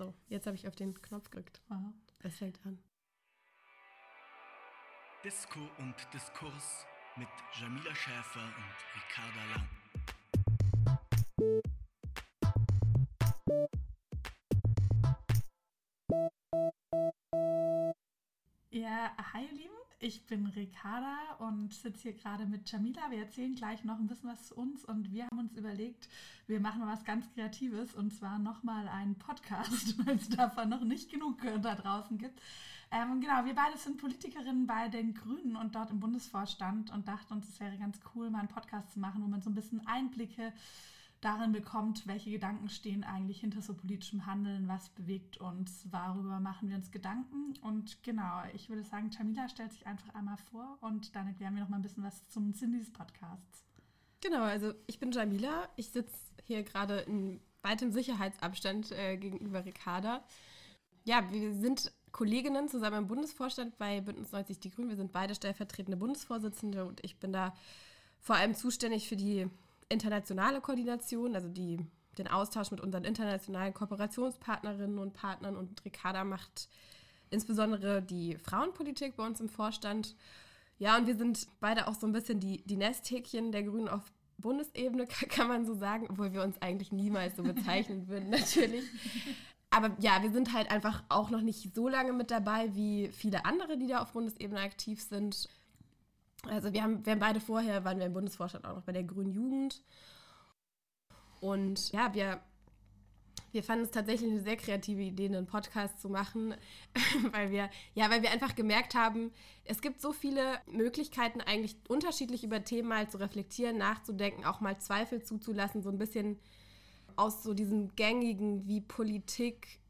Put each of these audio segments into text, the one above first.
So, jetzt habe ich auf den Knopf gedrückt. Es fängt an. Disco und Diskurs mit Jamila Schäfer und Ricarda Lang. Bin Ricarda und sitze hier gerade mit Jamila. Wir erzählen gleich noch ein bisschen was zu uns und wir haben uns überlegt, wir machen was ganz Kreatives und zwar nochmal einen Podcast, weil es davon noch nicht genug da draußen gibt. Ähm, genau, wir beide sind Politikerinnen bei den Grünen und dort im Bundesvorstand und dachten uns, es wäre ganz cool, mal einen Podcast zu machen, wo man so ein bisschen Einblicke darin bekommt, welche Gedanken stehen eigentlich hinter so politischem Handeln, was bewegt uns, worüber machen wir uns Gedanken. Und genau, ich würde sagen, Jamila stellt sich einfach einmal vor und dann erklären wir noch mal ein bisschen was zum Sinn dieses Podcasts. Genau, also ich bin Jamila. Ich sitze hier gerade in weitem Sicherheitsabstand äh, gegenüber Ricarda. Ja, wir sind Kolleginnen zusammen im Bundesvorstand bei Bündnis 90 Die Grünen. Wir sind beide stellvertretende Bundesvorsitzende und ich bin da vor allem zuständig für die internationale Koordination, also die, den Austausch mit unseren internationalen Kooperationspartnerinnen und Partnern. Und Ricarda macht insbesondere die Frauenpolitik bei uns im Vorstand. Ja, und wir sind beide auch so ein bisschen die, die Nesthäkchen der Grünen auf Bundesebene, kann man so sagen, obwohl wir uns eigentlich niemals so bezeichnen würden, natürlich. Aber ja, wir sind halt einfach auch noch nicht so lange mit dabei wie viele andere, die da auf Bundesebene aktiv sind. Also wir haben, wir haben beide vorher, waren wir im Bundesvorstand auch noch bei der Grünen Jugend. Und ja, wir, wir fanden es tatsächlich eine sehr kreative Idee, einen Podcast zu machen, weil wir, ja, weil wir einfach gemerkt haben, es gibt so viele Möglichkeiten, eigentlich unterschiedlich über Themen mal zu reflektieren, nachzudenken, auch mal Zweifel zuzulassen, so ein bisschen aus so diesem gängigen, wie Politik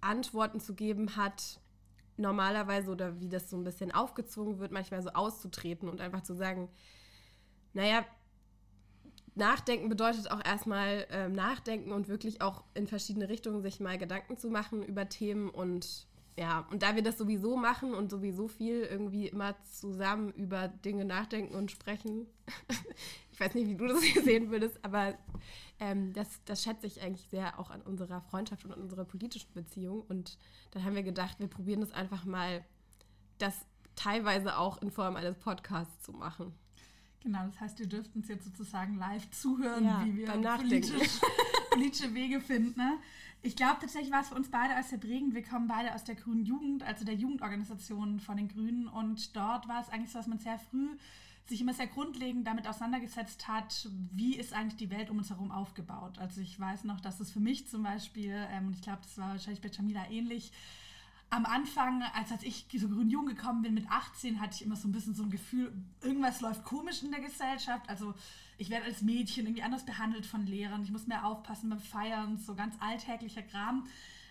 Antworten zu geben hat, normalerweise oder wie das so ein bisschen aufgezwungen wird, manchmal so auszutreten und einfach zu sagen, naja, Nachdenken bedeutet auch erstmal ähm, nachdenken und wirklich auch in verschiedene Richtungen sich mal Gedanken zu machen über Themen und ja, und da wir das sowieso machen und sowieso viel irgendwie immer zusammen über Dinge nachdenken und sprechen, ich weiß nicht, wie du das hier sehen würdest, aber ähm, das, das schätze ich eigentlich sehr auch an unserer Freundschaft und an unserer politischen Beziehung. Und dann haben wir gedacht, wir probieren das einfach mal, das teilweise auch in Form eines Podcasts zu machen. Genau, das heißt, ihr dürft uns jetzt sozusagen live zuhören, Ja, wie wir politisch, politische Wege finden. Ne? Ich glaube tatsächlich war es für uns beide als sehr prägend. Wir kommen beide aus der Grünen Jugend, also der Jugendorganisation von den Grünen. Und dort war es eigentlich so, dass man sehr früh sich immer sehr grundlegend damit auseinandergesetzt hat, wie ist eigentlich die Welt um uns herum aufgebaut. Also ich weiß noch, dass es für mich zum Beispiel, ähm, und ich glaube, das war wahrscheinlich bei Jamila ähnlich, am Anfang, als, als ich so grün jung gekommen bin, mit 18, hatte ich immer so ein bisschen so ein Gefühl, irgendwas läuft komisch in der Gesellschaft. Also ich werde als Mädchen irgendwie anders behandelt von Lehrern. Ich muss mehr aufpassen beim Feiern, so ganz alltäglicher Kram.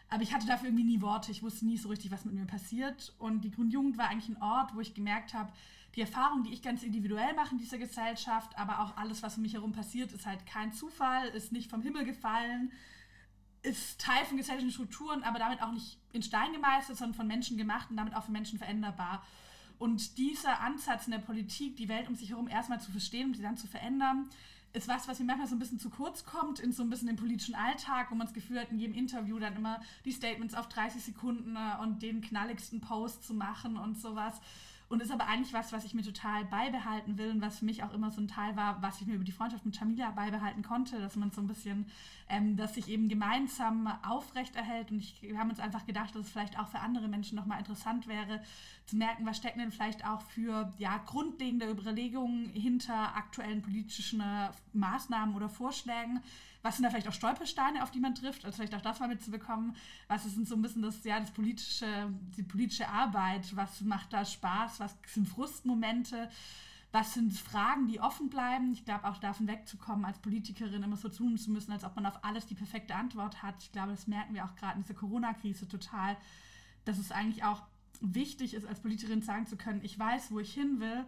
Aber ich hatte dafür irgendwie nie Worte. Ich wusste nie so richtig, was mit mir passiert. Und die Grundjugend war eigentlich ein Ort, wo ich gemerkt habe, die Erfahrung, die ich ganz individuell mache in dieser Gesellschaft, aber auch alles, was um mich herum passiert, ist halt kein Zufall, ist nicht vom Himmel gefallen, ist Teil von gesellschaftlichen Strukturen, aber damit auch nicht in Stein gemeißelt, sondern von Menschen gemacht und damit auch von Menschen veränderbar. Und dieser Ansatz in der Politik, die Welt um sich herum erstmal zu verstehen und sie dann zu verändern, ist was, was mir manchmal so ein bisschen zu kurz kommt in so ein bisschen dem politischen Alltag, wo man das Gefühl hat, in jedem Interview dann immer die Statements auf 30 Sekunden äh, und den knalligsten Post zu machen und sowas. Und ist aber eigentlich was, was ich mir total beibehalten will und was für mich auch immer so ein Teil war, was ich mir über die Freundschaft mit Jamila beibehalten konnte, dass man so ein bisschen, ähm, dass sich eben gemeinsam aufrechterhält. Und ich, wir haben uns einfach gedacht, dass es vielleicht auch für andere Menschen nochmal interessant wäre, zu merken, was stecken denn vielleicht auch für ja, grundlegende Überlegungen hinter aktuellen politischen äh, Maßnahmen oder Vorschlägen. Was sind da vielleicht auch Stolpersteine, auf die man trifft? Also vielleicht auch das mal mitzubekommen. Was ist denn so ein bisschen das, ja, das politische, die politische Arbeit? Was macht da Spaß? Was sind Frustmomente? Was sind Fragen, die offen bleiben? Ich glaube, auch davon wegzukommen, als Politikerin immer so tun zu müssen, als ob man auf alles die perfekte Antwort hat. Ich glaube, das merken wir auch gerade in dieser Corona-Krise total, dass es eigentlich auch wichtig ist, als Politikerin sagen zu können, ich weiß, wo ich hin will,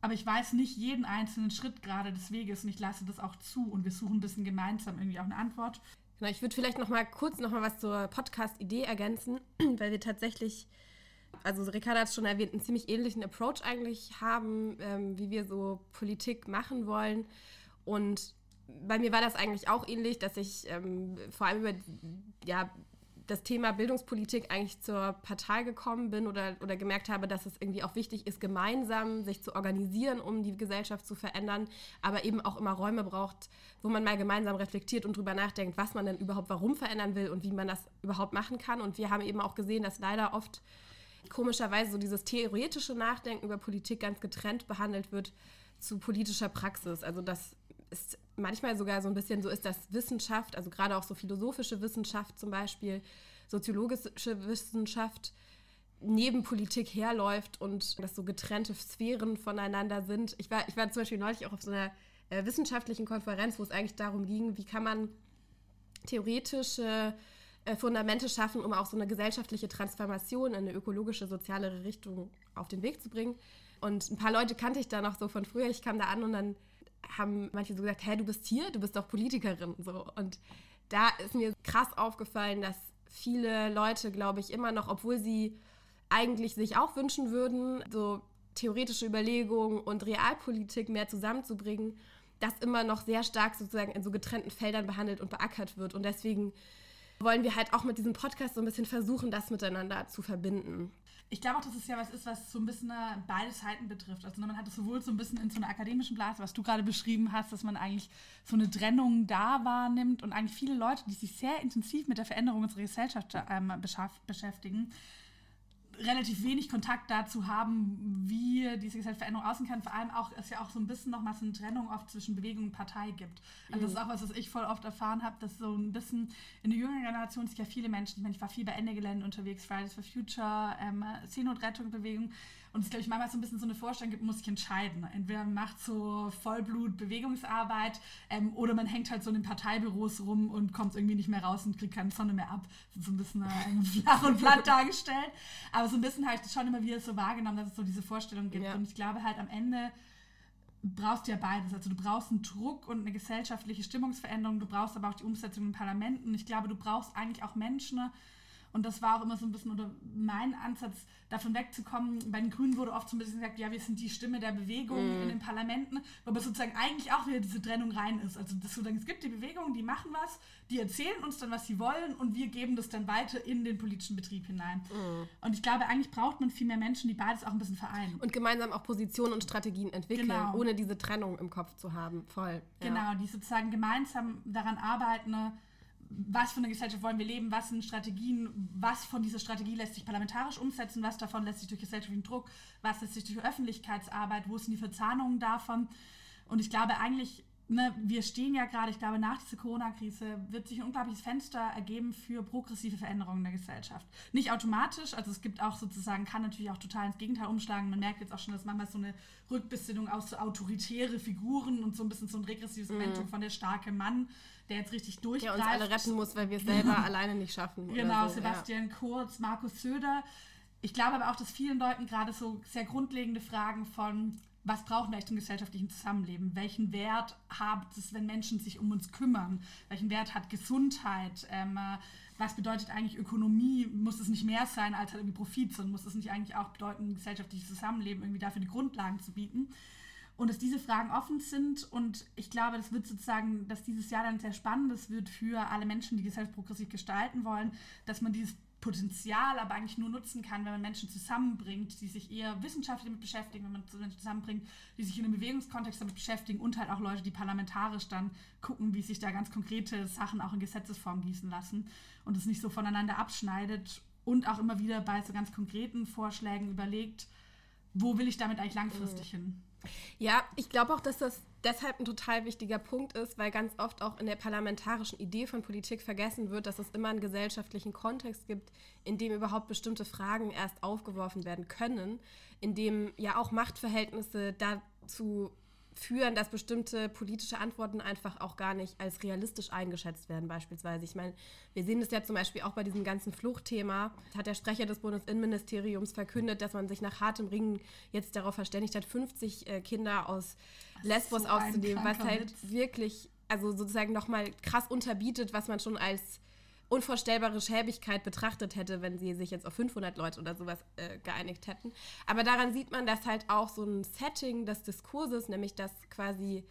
aber ich weiß nicht jeden einzelnen Schritt gerade des Weges und ich lasse das auch zu und wir suchen ein bisschen gemeinsam irgendwie auch eine Antwort. Genau, ich würde vielleicht noch mal kurz noch mal was zur Podcast-Idee ergänzen, weil wir tatsächlich, also Ricarda hat es schon erwähnt, einen ziemlich ähnlichen Approach eigentlich haben, ähm, wie wir so Politik machen wollen. Und bei mir war das eigentlich auch ähnlich, dass ich ähm, vor allem über ja, das Thema Bildungspolitik eigentlich zur Partei gekommen bin oder, oder gemerkt habe, dass es irgendwie auch wichtig ist, gemeinsam sich zu organisieren, um die Gesellschaft zu verändern, aber eben auch immer Räume braucht, wo man mal gemeinsam reflektiert und drüber nachdenkt, was man denn überhaupt warum verändern will und wie man das überhaupt machen kann. Und wir haben eben auch gesehen, dass leider oft komischerweise so dieses theoretische Nachdenken über Politik ganz getrennt behandelt wird zu politischer Praxis. Also das ist manchmal sogar so ein bisschen so ist, dass Wissenschaft, also gerade auch so philosophische Wissenschaft zum Beispiel, soziologische Wissenschaft neben Politik herläuft und dass so getrennte Sphären voneinander sind. Ich war, ich war zum Beispiel neulich auch auf so einer äh, wissenschaftlichen Konferenz, wo es eigentlich darum ging, wie kann man theoretische äh, Fundamente schaffen, um auch so eine gesellschaftliche Transformation in eine ökologische, sozialere Richtung auf den Weg zu bringen. Und ein paar Leute kannte ich da noch so von früher. Ich kam da an und dann haben manche so gesagt, hä, du bist hier, du bist doch Politikerin. So. Und da ist mir krass aufgefallen, dass viele Leute, glaube ich, immer noch, obwohl sie eigentlich sich auch wünschen würden, so theoretische Überlegungen und Realpolitik mehr zusammenzubringen, das immer noch sehr stark sozusagen in so getrennten Feldern behandelt und beackert wird. Und deswegen wollen wir halt auch mit diesem Podcast so ein bisschen versuchen, das miteinander zu verbinden. Ich glaube auch, dass es ja was ist, was so ein bisschen beide Seiten betrifft. Also man hat es sowohl so ein bisschen in so einer akademischen Blase, was du gerade beschrieben hast, dass man eigentlich so eine Trennung da wahrnimmt und eigentlich viele Leute, die sich sehr intensiv mit der Veränderung unserer Gesellschaft ähm, beschäftigen, relativ wenig Kontakt dazu haben, wie diese Gesellschaftsveränderung aussehen kann. Vor allem auch, es ja auch so ein bisschen nochmal so eine Trennung oft zwischen Bewegung und Partei gibt. Also mhm. das ist auch was, was ich voll oft erfahren habe, dass so ein bisschen in der jüngeren Generation sich ja viele Menschen, ich meine, ich war viel bei Ende Gelände unterwegs, Fridays for Future, ähm, Seenotrettung-Bewegung, und es, glaube ich, manchmal so ein bisschen so eine Vorstellung gibt, muss sich entscheiden. Entweder man macht so Vollblut-Bewegungsarbeit ähm, oder man hängt halt so in den Parteibüros rum und kommt irgendwie nicht mehr raus und kriegt keine Sonne mehr ab. Das ist so ein bisschen äh, flach und platt dargestellt. Aber so ein bisschen habe ich das schon immer wieder so wahrgenommen, dass es so diese Vorstellung gibt. Ja. Und ich glaube halt am Ende brauchst du ja beides. Also du brauchst einen Druck und eine gesellschaftliche Stimmungsveränderung, du brauchst aber auch die Umsetzung in Parlamenten. Ich glaube, du brauchst eigentlich auch Menschen, und das war auch immer so ein bisschen oder mein Ansatz, davon wegzukommen. Bei den Grünen wurde oft so ein bisschen gesagt, ja, wir sind die Stimme der Bewegung mm. in den Parlamenten, aber sozusagen eigentlich auch wieder diese Trennung rein ist. Also dass sozusagen, es gibt die Bewegung, die machen was, die erzählen uns dann, was sie wollen und wir geben das dann weiter in den politischen Betrieb hinein. Mm. Und ich glaube, eigentlich braucht man viel mehr Menschen, die beides auch ein bisschen vereinen. Und gemeinsam auch Positionen und Strategien entwickeln, genau. ohne diese Trennung im Kopf zu haben. Voll. Genau, ja. die sozusagen gemeinsam daran arbeiten, was für eine Gesellschaft wollen wir leben, was sind Strategien, was von dieser Strategie lässt sich parlamentarisch umsetzen, was davon lässt sich durch gesellschaftlichen Druck, was lässt sich durch Öffentlichkeitsarbeit, wo sind die Verzahnungen davon. Und ich glaube eigentlich, ne, wir stehen ja gerade, ich glaube, nach dieser Corona-Krise wird sich ein unglaubliches Fenster ergeben für progressive Veränderungen in der Gesellschaft. Nicht automatisch, also es gibt auch sozusagen, kann natürlich auch total ins Gegenteil umschlagen. Man merkt jetzt auch schon, dass manchmal so eine Rückbesinnung aus so autoritäre Figuren und so ein bisschen so ein regressives mhm. Momentum von der starke Mann der jetzt richtig durchgreift. Der uns alle retten muss, weil wir es selber alleine nicht schaffen. Genau, so, Sebastian ja. Kurz, Markus Söder. Ich glaube aber auch, dass vielen Leuten gerade so sehr grundlegende Fragen von, was brauchen wir eigentlich zum gesellschaftlichen Zusammenleben? Welchen Wert hat es, wenn Menschen sich um uns kümmern? Welchen Wert hat Gesundheit? Ähm, äh, was bedeutet eigentlich Ökonomie? Muss es nicht mehr sein als halt irgendwie Profit, sondern muss es nicht eigentlich auch bedeuten, gesellschaftliches Zusammenleben irgendwie dafür die Grundlagen zu bieten? Und dass diese Fragen offen sind. Und ich glaube, das wird sozusagen, dass dieses Jahr dann sehr spannendes wird für alle Menschen, die Gesellschaft progressiv gestalten wollen, dass man dieses Potenzial aber eigentlich nur nutzen kann, wenn man Menschen zusammenbringt, die sich eher wissenschaftlich damit beschäftigen, wenn man Menschen zusammenbringt, die sich in einem Bewegungskontext damit beschäftigen und halt auch Leute, die parlamentarisch dann gucken, wie sich da ganz konkrete Sachen auch in Gesetzesform gießen lassen und es nicht so voneinander abschneidet und auch immer wieder bei so ganz konkreten Vorschlägen überlegt, wo will ich damit eigentlich langfristig mhm. hin? Ja, ich glaube auch, dass das deshalb ein total wichtiger Punkt ist, weil ganz oft auch in der parlamentarischen Idee von Politik vergessen wird, dass es immer einen gesellschaftlichen Kontext gibt, in dem überhaupt bestimmte Fragen erst aufgeworfen werden können, in dem ja auch Machtverhältnisse dazu führen, dass bestimmte politische Antworten einfach auch gar nicht als realistisch eingeschätzt werden, beispielsweise. Ich meine, wir sehen das ja zum Beispiel auch bei diesem ganzen Fluchtthema. Hat der Sprecher des Bundesinnenministeriums verkündet, dass man sich nach hartem Ringen jetzt darauf verständigt hat, 50 äh, Kinder aus Lesbos so auszunehmen, was halt Witz. wirklich, also sozusagen nochmal krass unterbietet, was man schon als unvorstellbare Schäbigkeit betrachtet hätte, wenn sie sich jetzt auf 500 Leute oder sowas äh, geeinigt hätten. Aber daran sieht man, dass halt auch so ein Setting des Diskurses, nämlich dass quasi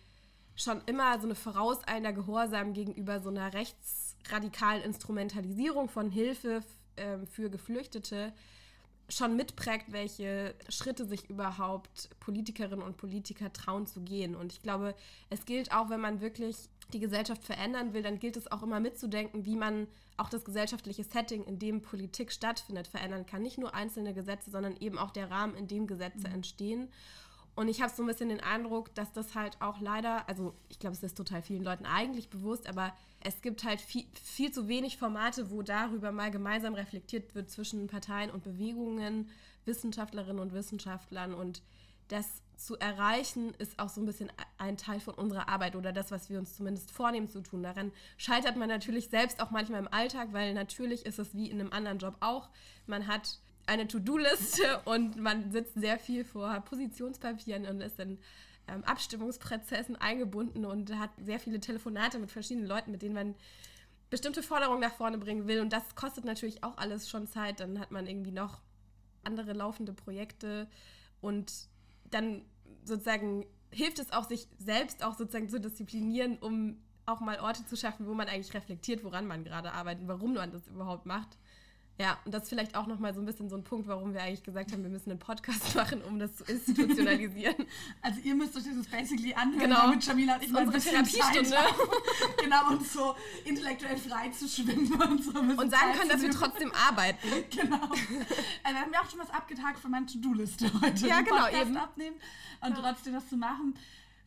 schon immer so eine vorauseilender Gehorsam gegenüber so einer rechtsradikalen Instrumentalisierung von Hilfe äh, für Geflüchtete schon mitprägt, welche Schritte sich überhaupt Politikerinnen und Politiker trauen zu gehen. Und ich glaube, es gilt auch, wenn man wirklich die Gesellschaft verändern will, dann gilt es auch immer mitzudenken, wie man auch das gesellschaftliche Setting, in dem Politik stattfindet, verändern kann. Nicht nur einzelne Gesetze, sondern eben auch der Rahmen, in dem Gesetze mhm. entstehen. Und ich habe so ein bisschen den Eindruck, dass das halt auch leider, also ich glaube, es ist total vielen Leuten eigentlich bewusst, aber es gibt halt viel, viel zu wenig Formate, wo darüber mal gemeinsam reflektiert wird zwischen Parteien und Bewegungen, Wissenschaftlerinnen und Wissenschaftlern. Und das zu erreichen, ist auch so ein bisschen ein Teil von unserer Arbeit oder das, was wir uns zumindest vornehmen zu tun. Daran scheitert man natürlich selbst auch manchmal im Alltag, weil natürlich ist es wie in einem anderen Job auch. Man hat eine To-Do-Liste und man sitzt sehr viel vor Positionspapieren und ist in ähm, Abstimmungsprozessen eingebunden und hat sehr viele Telefonate mit verschiedenen Leuten, mit denen man bestimmte Forderungen nach vorne bringen will. Und das kostet natürlich auch alles schon Zeit. Dann hat man irgendwie noch andere laufende Projekte und dann sozusagen hilft es auch, sich selbst auch sozusagen zu disziplinieren, um auch mal Orte zu schaffen, wo man eigentlich reflektiert, woran man gerade arbeitet, warum man das überhaupt macht. Ja, und das ist vielleicht auch nochmal so ein bisschen so ein Punkt, warum wir eigentlich gesagt haben, wir müssen einen Podcast machen, um das zu institutionalisieren. Also ihr müsst euch das basically anhören, genau. damit Jamila und ich mal Unsere Therapiestunde. genau, und so intellektuell frei zu schwimmen und so. Und sagen können, dass wir trotzdem arbeiten. genau. Also wir haben ja auch schon was abgetagt von meiner To-Do-Liste heute. Ja, genau, Podcast eben. abnehmen und ja. trotzdem was zu machen.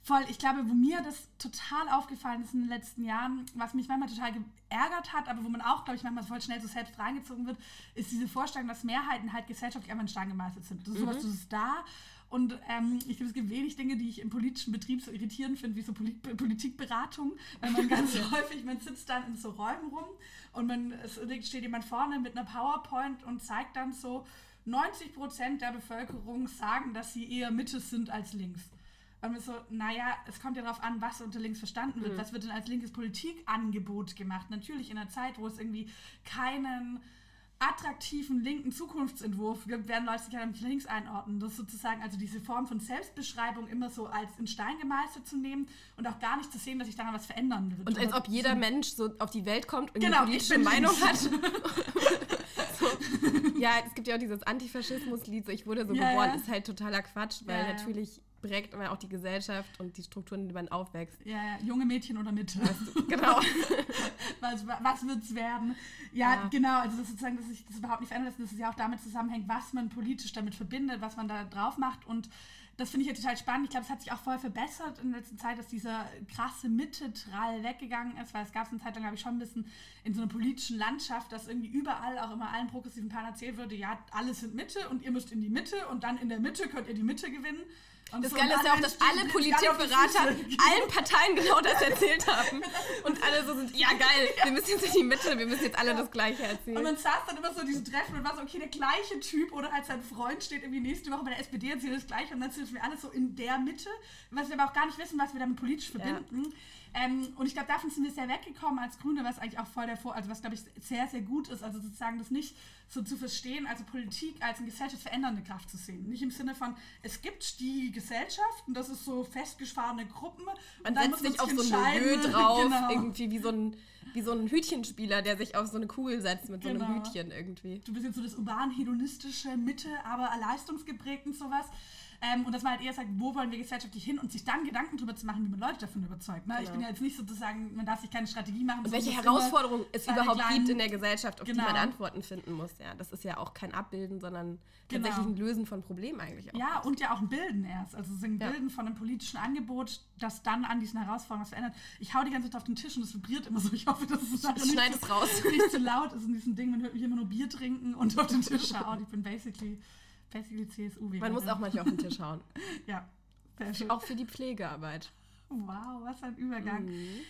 Voll, ich glaube, wo mir das total aufgefallen ist in den letzten Jahren, was mich manchmal total geärgert hat, aber wo man auch, glaube ich, manchmal voll schnell so selbst reingezogen wird, ist diese Vorstellung, dass Mehrheiten halt gesellschaftlich einfach in Stein gemeißelt sind. Das ist mhm. sowas, das ist da. Und ähm, ich glaube, es gibt wenig Dinge, die ich im politischen Betrieb so irritierend finde, wie so Polit Politikberatung, weil man ganz häufig, man sitzt dann in so Räumen rum und man, es steht jemand vorne mit einer PowerPoint und zeigt dann so, 90 Prozent der Bevölkerung sagen, dass sie eher Mitte sind als links. Und so, naja, es kommt ja darauf an, was unter links verstanden wird. Mhm. Was wird denn als linkes Politikangebot gemacht? Natürlich in einer Zeit, wo es irgendwie keinen attraktiven linken Zukunftsentwurf gibt, werden Leute sich ja nicht links einordnen. Das sozusagen also diese Form von Selbstbeschreibung immer so als in Stein gemeißelt zu nehmen und auch gar nicht zu sehen, dass sich daran was verändern wird. Und als ob jeder so Mensch so auf die Welt kommt und genau, eine politische Meinung hat. so. Ja, es gibt ja auch dieses Antifaschismus-Lied, so ich wurde so ja, geboren, ja. ist halt totaler Quatsch, weil ja, natürlich prägt immer auch die Gesellschaft und die Strukturen, in denen man aufwächst. Ja, junge Mädchen oder Mitte. genau. was was wird es werden? Ja, ja, genau. Also das sozusagen, dass sich das überhaupt nicht verändert, dass es ja auch damit zusammenhängt, was man politisch damit verbindet, was man da drauf macht und das finde ich ja total spannend. Ich glaube, es hat sich auch voll verbessert in der letzten Zeit, dass dieser krasse Mitte-Trall weggegangen ist, weil es gab es eine Zeit lang, glaube ich, schon ein bisschen in so einer politischen Landschaft, dass irgendwie überall auch immer allen progressiven Paaren erzählt wurde, ja, alles sind Mitte und ihr müsst in die Mitte und dann in der Mitte könnt ihr die Mitte gewinnen. Und das Geile ist ja auch, dass alle Politikberater allen Parteien genau das erzählt haben. Und alle so sind, ja geil, wir müssen jetzt in die Mitte, wir müssen jetzt alle das Gleiche erzählen. Und man saß dann immer so in diesem Treffen und war so, okay, der gleiche Typ oder als sein Freund steht irgendwie nächste Woche bei der SPD erzählt das Gleiche und dann sind wir alle so in der Mitte, was wir aber auch gar nicht wissen, was wir damit politisch verbinden. Ja. Ähm, und ich glaube, davon sind wir sehr weggekommen als Grüne, was eigentlich auch voll der Vor-, also was glaube ich sehr, sehr gut ist, also sozusagen das nicht so zu verstehen, also Politik als eine gesellschaftsverändernde Kraft zu sehen. Nicht im Sinne von, es gibt die Gesellschaft und das ist so festgefahrene Gruppen. Man setzt sich auf so ein Milieu drauf, genau. irgendwie wie so ein wie so ein Hütchenspieler, der sich auf so eine Kugel setzt mit genau. so einem genau. Hütchen irgendwie. Du bist jetzt so das urban-hedonistische Mitte, aber leistungsgeprägt und sowas. Ähm, und dass man halt eher sagt, wo wollen wir gesellschaftlich hin und sich dann Gedanken darüber zu machen, wie man Leute davon überzeugt. Ne? Genau. Ich bin ja jetzt nicht sozusagen, man darf sich keine Strategie machen. Und welche Herausforderungen es überhaupt gibt in der Gesellschaft, auf genau. die man Antworten finden muss. Ja, das ist ja auch kein Abbilden, sondern genau. tatsächlich ein Lösen von Problemen eigentlich. Auch ja, und ja auch ein Bilden erst. Also ein ja. Bilden von einem politischen Angebot, das dann an diesen Herausforderungen was verändert. Ich hau die ganze Zeit auf den Tisch und es vibriert immer so. Ich hoffe, dass es nicht, schneid es raus. nicht zu laut ist in diesem Ding. Man hört mich immer nur Bier trinken und auf den Tisch hauen. Ich bin basically Festival CSU wäre. Man muss auch manchmal auf den Tisch hauen. ja, perfekt. Auch für die Pflegearbeit. Wow, was ein Übergang. Mhm.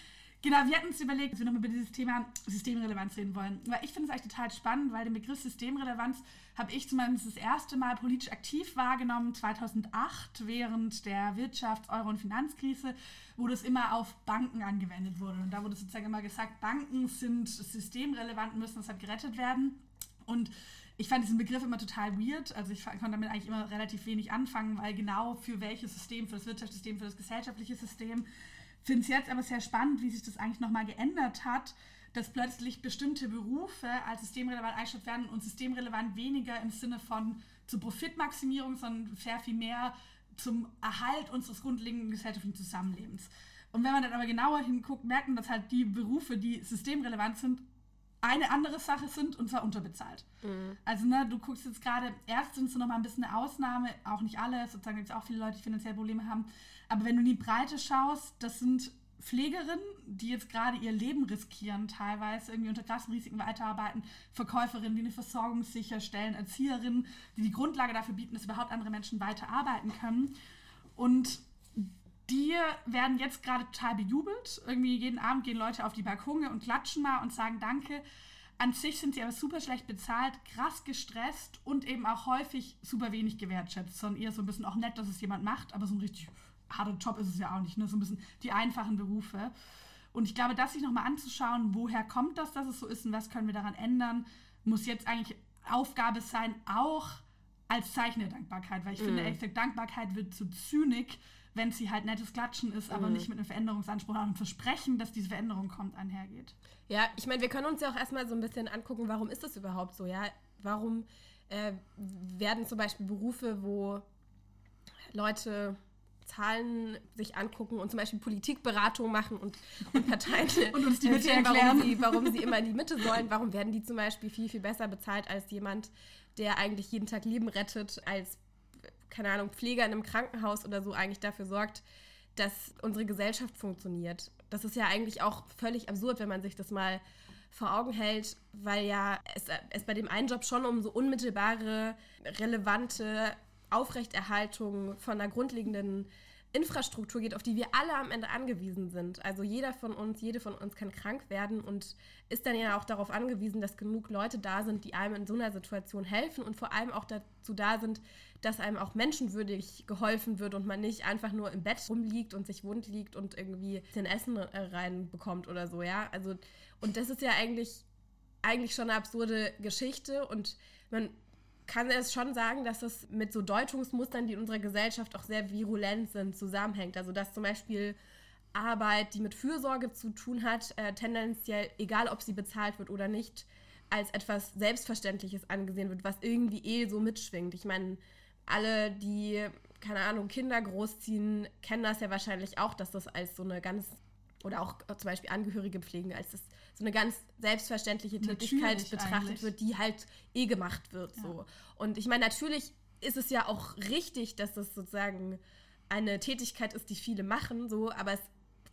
Genau, wir hatten uns überlegt, dass wir nochmal über dieses Thema Systemrelevanz reden wollen. Weil ich finde es eigentlich total spannend, weil den Begriff Systemrelevanz habe ich zumindest das erste Mal politisch aktiv wahrgenommen, 2008, während der Wirtschafts-, Euro- und Finanzkrise, wo das immer auf Banken angewendet wurde. Und da wurde sozusagen immer gesagt, Banken sind systemrelevant, müssen deshalb gerettet werden. Und ich fand diesen Begriff immer total weird. Also ich konnte damit eigentlich immer relativ wenig anfangen, weil genau für welches System, für das Wirtschaftssystem, für das gesellschaftliche System finde es jetzt aber sehr spannend, wie sich das eigentlich nochmal geändert hat, dass plötzlich bestimmte Berufe als systemrelevant eingestuft werden und systemrelevant weniger im Sinne von zur Profitmaximierung, sondern sehr viel mehr zum Erhalt unseres grundlegenden gesellschaftlichen Zusammenlebens. Und wenn man dann aber genauer hinguckt, merkt man, dass halt die Berufe, die systemrelevant sind, eine andere Sache sind und zwar unterbezahlt. Mhm. Also, ne, du guckst jetzt gerade, Ärzte sind so nochmal ein bisschen eine Ausnahme, auch nicht alle, sozusagen gibt es auch viele Leute, die finanzielle Probleme haben. Aber wenn du in die Breite schaust, das sind Pflegerinnen, die jetzt gerade ihr Leben riskieren, teilweise irgendwie unter krassen Risiken weiterarbeiten, Verkäuferinnen, die eine Versorgung sicherstellen, Erzieherinnen, die die Grundlage dafür bieten, dass überhaupt andere Menschen weiterarbeiten können. Und die werden jetzt gerade total bejubelt. Irgendwie jeden Abend gehen Leute auf die Balkone und klatschen mal und sagen Danke. An sich sind sie aber super schlecht bezahlt, krass gestresst und eben auch häufig super wenig gewertschätzt, sondern eher so ein bisschen auch nett, dass es jemand macht, aber so ein richtig harter Job ist es ja auch nicht, ne? so ein bisschen die einfachen Berufe. Und ich glaube, das sich nochmal anzuschauen, woher kommt das, dass es so ist und was können wir daran ändern, muss jetzt eigentlich Aufgabe sein, auch als Zeichen der Dankbarkeit, weil ich mm. finde, gesagt, Dankbarkeit wird zu zynik, wenn sie halt nettes Klatschen ist, aber mm. nicht mit einem Veränderungsanspruch, und einem Versprechen, dass diese Veränderung kommt, einhergeht. Ja, ich meine, wir können uns ja auch erstmal so ein bisschen angucken, warum ist das überhaupt so, ja? Warum äh, werden zum Beispiel Berufe, wo Leute Zahlen sich angucken und zum Beispiel Politikberatung machen und, und Parteien und uns die Mitte erklären, warum sie, warum sie immer in die Mitte sollen. Warum werden die zum Beispiel viel, viel besser bezahlt als jemand, der eigentlich jeden Tag Leben rettet, als, keine Ahnung, Pfleger in einem Krankenhaus oder so eigentlich dafür sorgt, dass unsere Gesellschaft funktioniert. Das ist ja eigentlich auch völlig absurd, wenn man sich das mal vor Augen hält, weil ja es, es bei dem einen Job schon um so unmittelbare, relevante Aufrechterhaltung von einer grundlegenden Infrastruktur geht, auf die wir alle am Ende angewiesen sind. Also jeder von uns, jede von uns kann krank werden und ist dann ja auch darauf angewiesen, dass genug Leute da sind, die einem in so einer Situation helfen und vor allem auch dazu da sind, dass einem auch menschenwürdig geholfen wird und man nicht einfach nur im Bett rumliegt und sich wund liegt und irgendwie den Essen reinbekommt oder so, ja. Also, und das ist ja eigentlich, eigentlich schon eine absurde Geschichte und man kann es schon sagen, dass es mit so Deutungsmustern, die in unserer Gesellschaft auch sehr virulent sind, zusammenhängt. Also dass zum Beispiel Arbeit, die mit Fürsorge zu tun hat, äh, tendenziell, egal ob sie bezahlt wird oder nicht, als etwas Selbstverständliches angesehen wird, was irgendwie eh so mitschwingt. Ich meine, alle, die, keine Ahnung, Kinder großziehen, kennen das ja wahrscheinlich auch, dass das als so eine ganz oder auch zum Beispiel Angehörige pflegen, als das so eine ganz selbstverständliche Tätigkeit natürlich betrachtet eigentlich. wird, die halt eh gemacht wird. Ja. So. Und ich meine, natürlich ist es ja auch richtig, dass das sozusagen eine Tätigkeit ist, die viele machen, so, aber es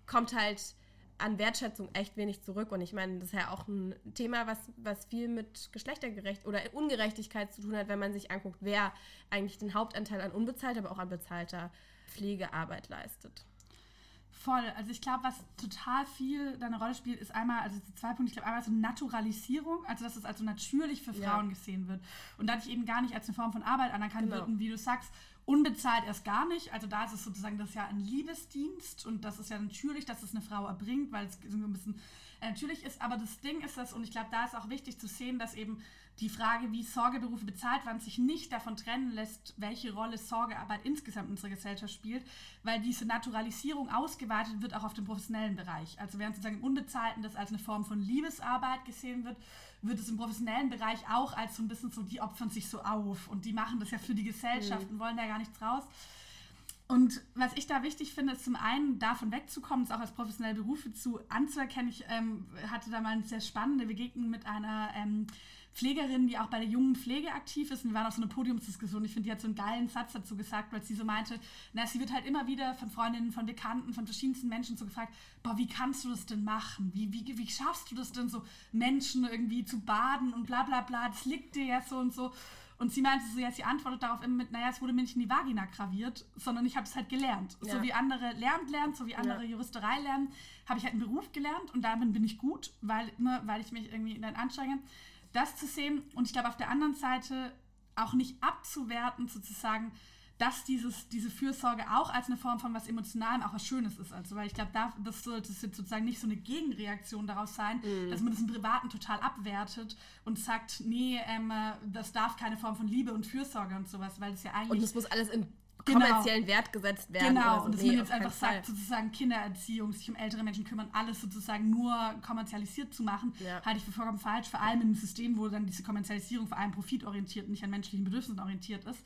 kommt halt an Wertschätzung echt wenig zurück. Und ich meine, das ist ja auch ein Thema, was, was viel mit Geschlechtergerecht oder Ungerechtigkeit zu tun hat, wenn man sich anguckt, wer eigentlich den Hauptanteil an unbezahlter, aber auch an bezahlter Pflegearbeit leistet. Voll. Also ich glaube, was total viel da eine Rolle spielt, ist einmal, also zwei Punkte, ich glaube einmal so Naturalisierung, also dass es also natürlich für Frauen ja. gesehen wird und dadurch eben gar nicht als eine Form von Arbeit anerkannt genau. wird und wie du sagst, unbezahlt erst gar nicht. Also da ist es sozusagen das ist ja ein Liebesdienst und das ist ja natürlich, dass es eine Frau erbringt, weil es so ein bisschen äh, natürlich ist. Aber das Ding ist das, und ich glaube, da ist auch wichtig zu sehen, dass eben die Frage, wie Sorgeberufe bezahlt werden, sich nicht davon trennen lässt, welche Rolle Sorgearbeit insgesamt in unserer Gesellschaft spielt, weil diese Naturalisierung ausgeweitet wird auch auf den professionellen Bereich. Also während sozusagen im Unbezahlten das als eine Form von Liebesarbeit gesehen wird, wird es im professionellen Bereich auch als so ein bisschen so, die opfern sich so auf und die machen das ja für die Gesellschaft mhm. und wollen da gar nichts raus. Und was ich da wichtig finde, ist zum einen davon wegzukommen, es auch als professionelle Berufe zu anzuerkennen. Ich ähm, hatte da mal eine sehr spannende Begegnung mit einer ähm, Pflegerin, die auch bei der jungen Pflege aktiv ist. Und wir waren auf so einer Podiumsdiskussion. Ich finde, die hat so einen geilen Satz dazu gesagt, weil sie so meinte, na, sie wird halt immer wieder von Freundinnen, von Bekannten, von verschiedensten Menschen so gefragt, boah, wie kannst du das denn machen? Wie, wie, wie schaffst du das denn so, Menschen irgendwie zu baden und bla bla bla, das liegt dir ja so und so. Und sie meinte so, ja, sie antwortet darauf immer mit, naja, es wurde mir nicht in die Vagina graviert, sondern ich habe es halt gelernt. Ja. So wie andere lernt lernen, so wie andere ja. Juristerei lernen, habe ich halt einen Beruf gelernt und damit bin ich gut, weil, ne, weil ich mich irgendwie dann anstrenge das zu sehen und ich glaube auf der anderen Seite auch nicht abzuwerten, sozusagen, dass dieses, diese Fürsorge auch als eine Form von was Emotionalem auch was Schönes ist. Also, weil ich glaube, da, das sollte sozusagen nicht so eine Gegenreaktion daraus sein, mm. dass man das im Privaten total abwertet und sagt, nee, ähm, das darf keine Form von Liebe und Fürsorge und sowas, weil es ja eigentlich. Und es muss alles in genau. kommerziellen Wert gesetzt werden. Genau, so. und dass nee, man jetzt einfach sagt, sozusagen Kindererziehung, sich um ältere Menschen kümmern, alles sozusagen nur kommerzialisiert zu machen, ja. halte ich für vollkommen falsch, vor allem in einem System, wo dann diese Kommerzialisierung vor allem profitorientiert und nicht an menschlichen Bedürfnissen orientiert ist.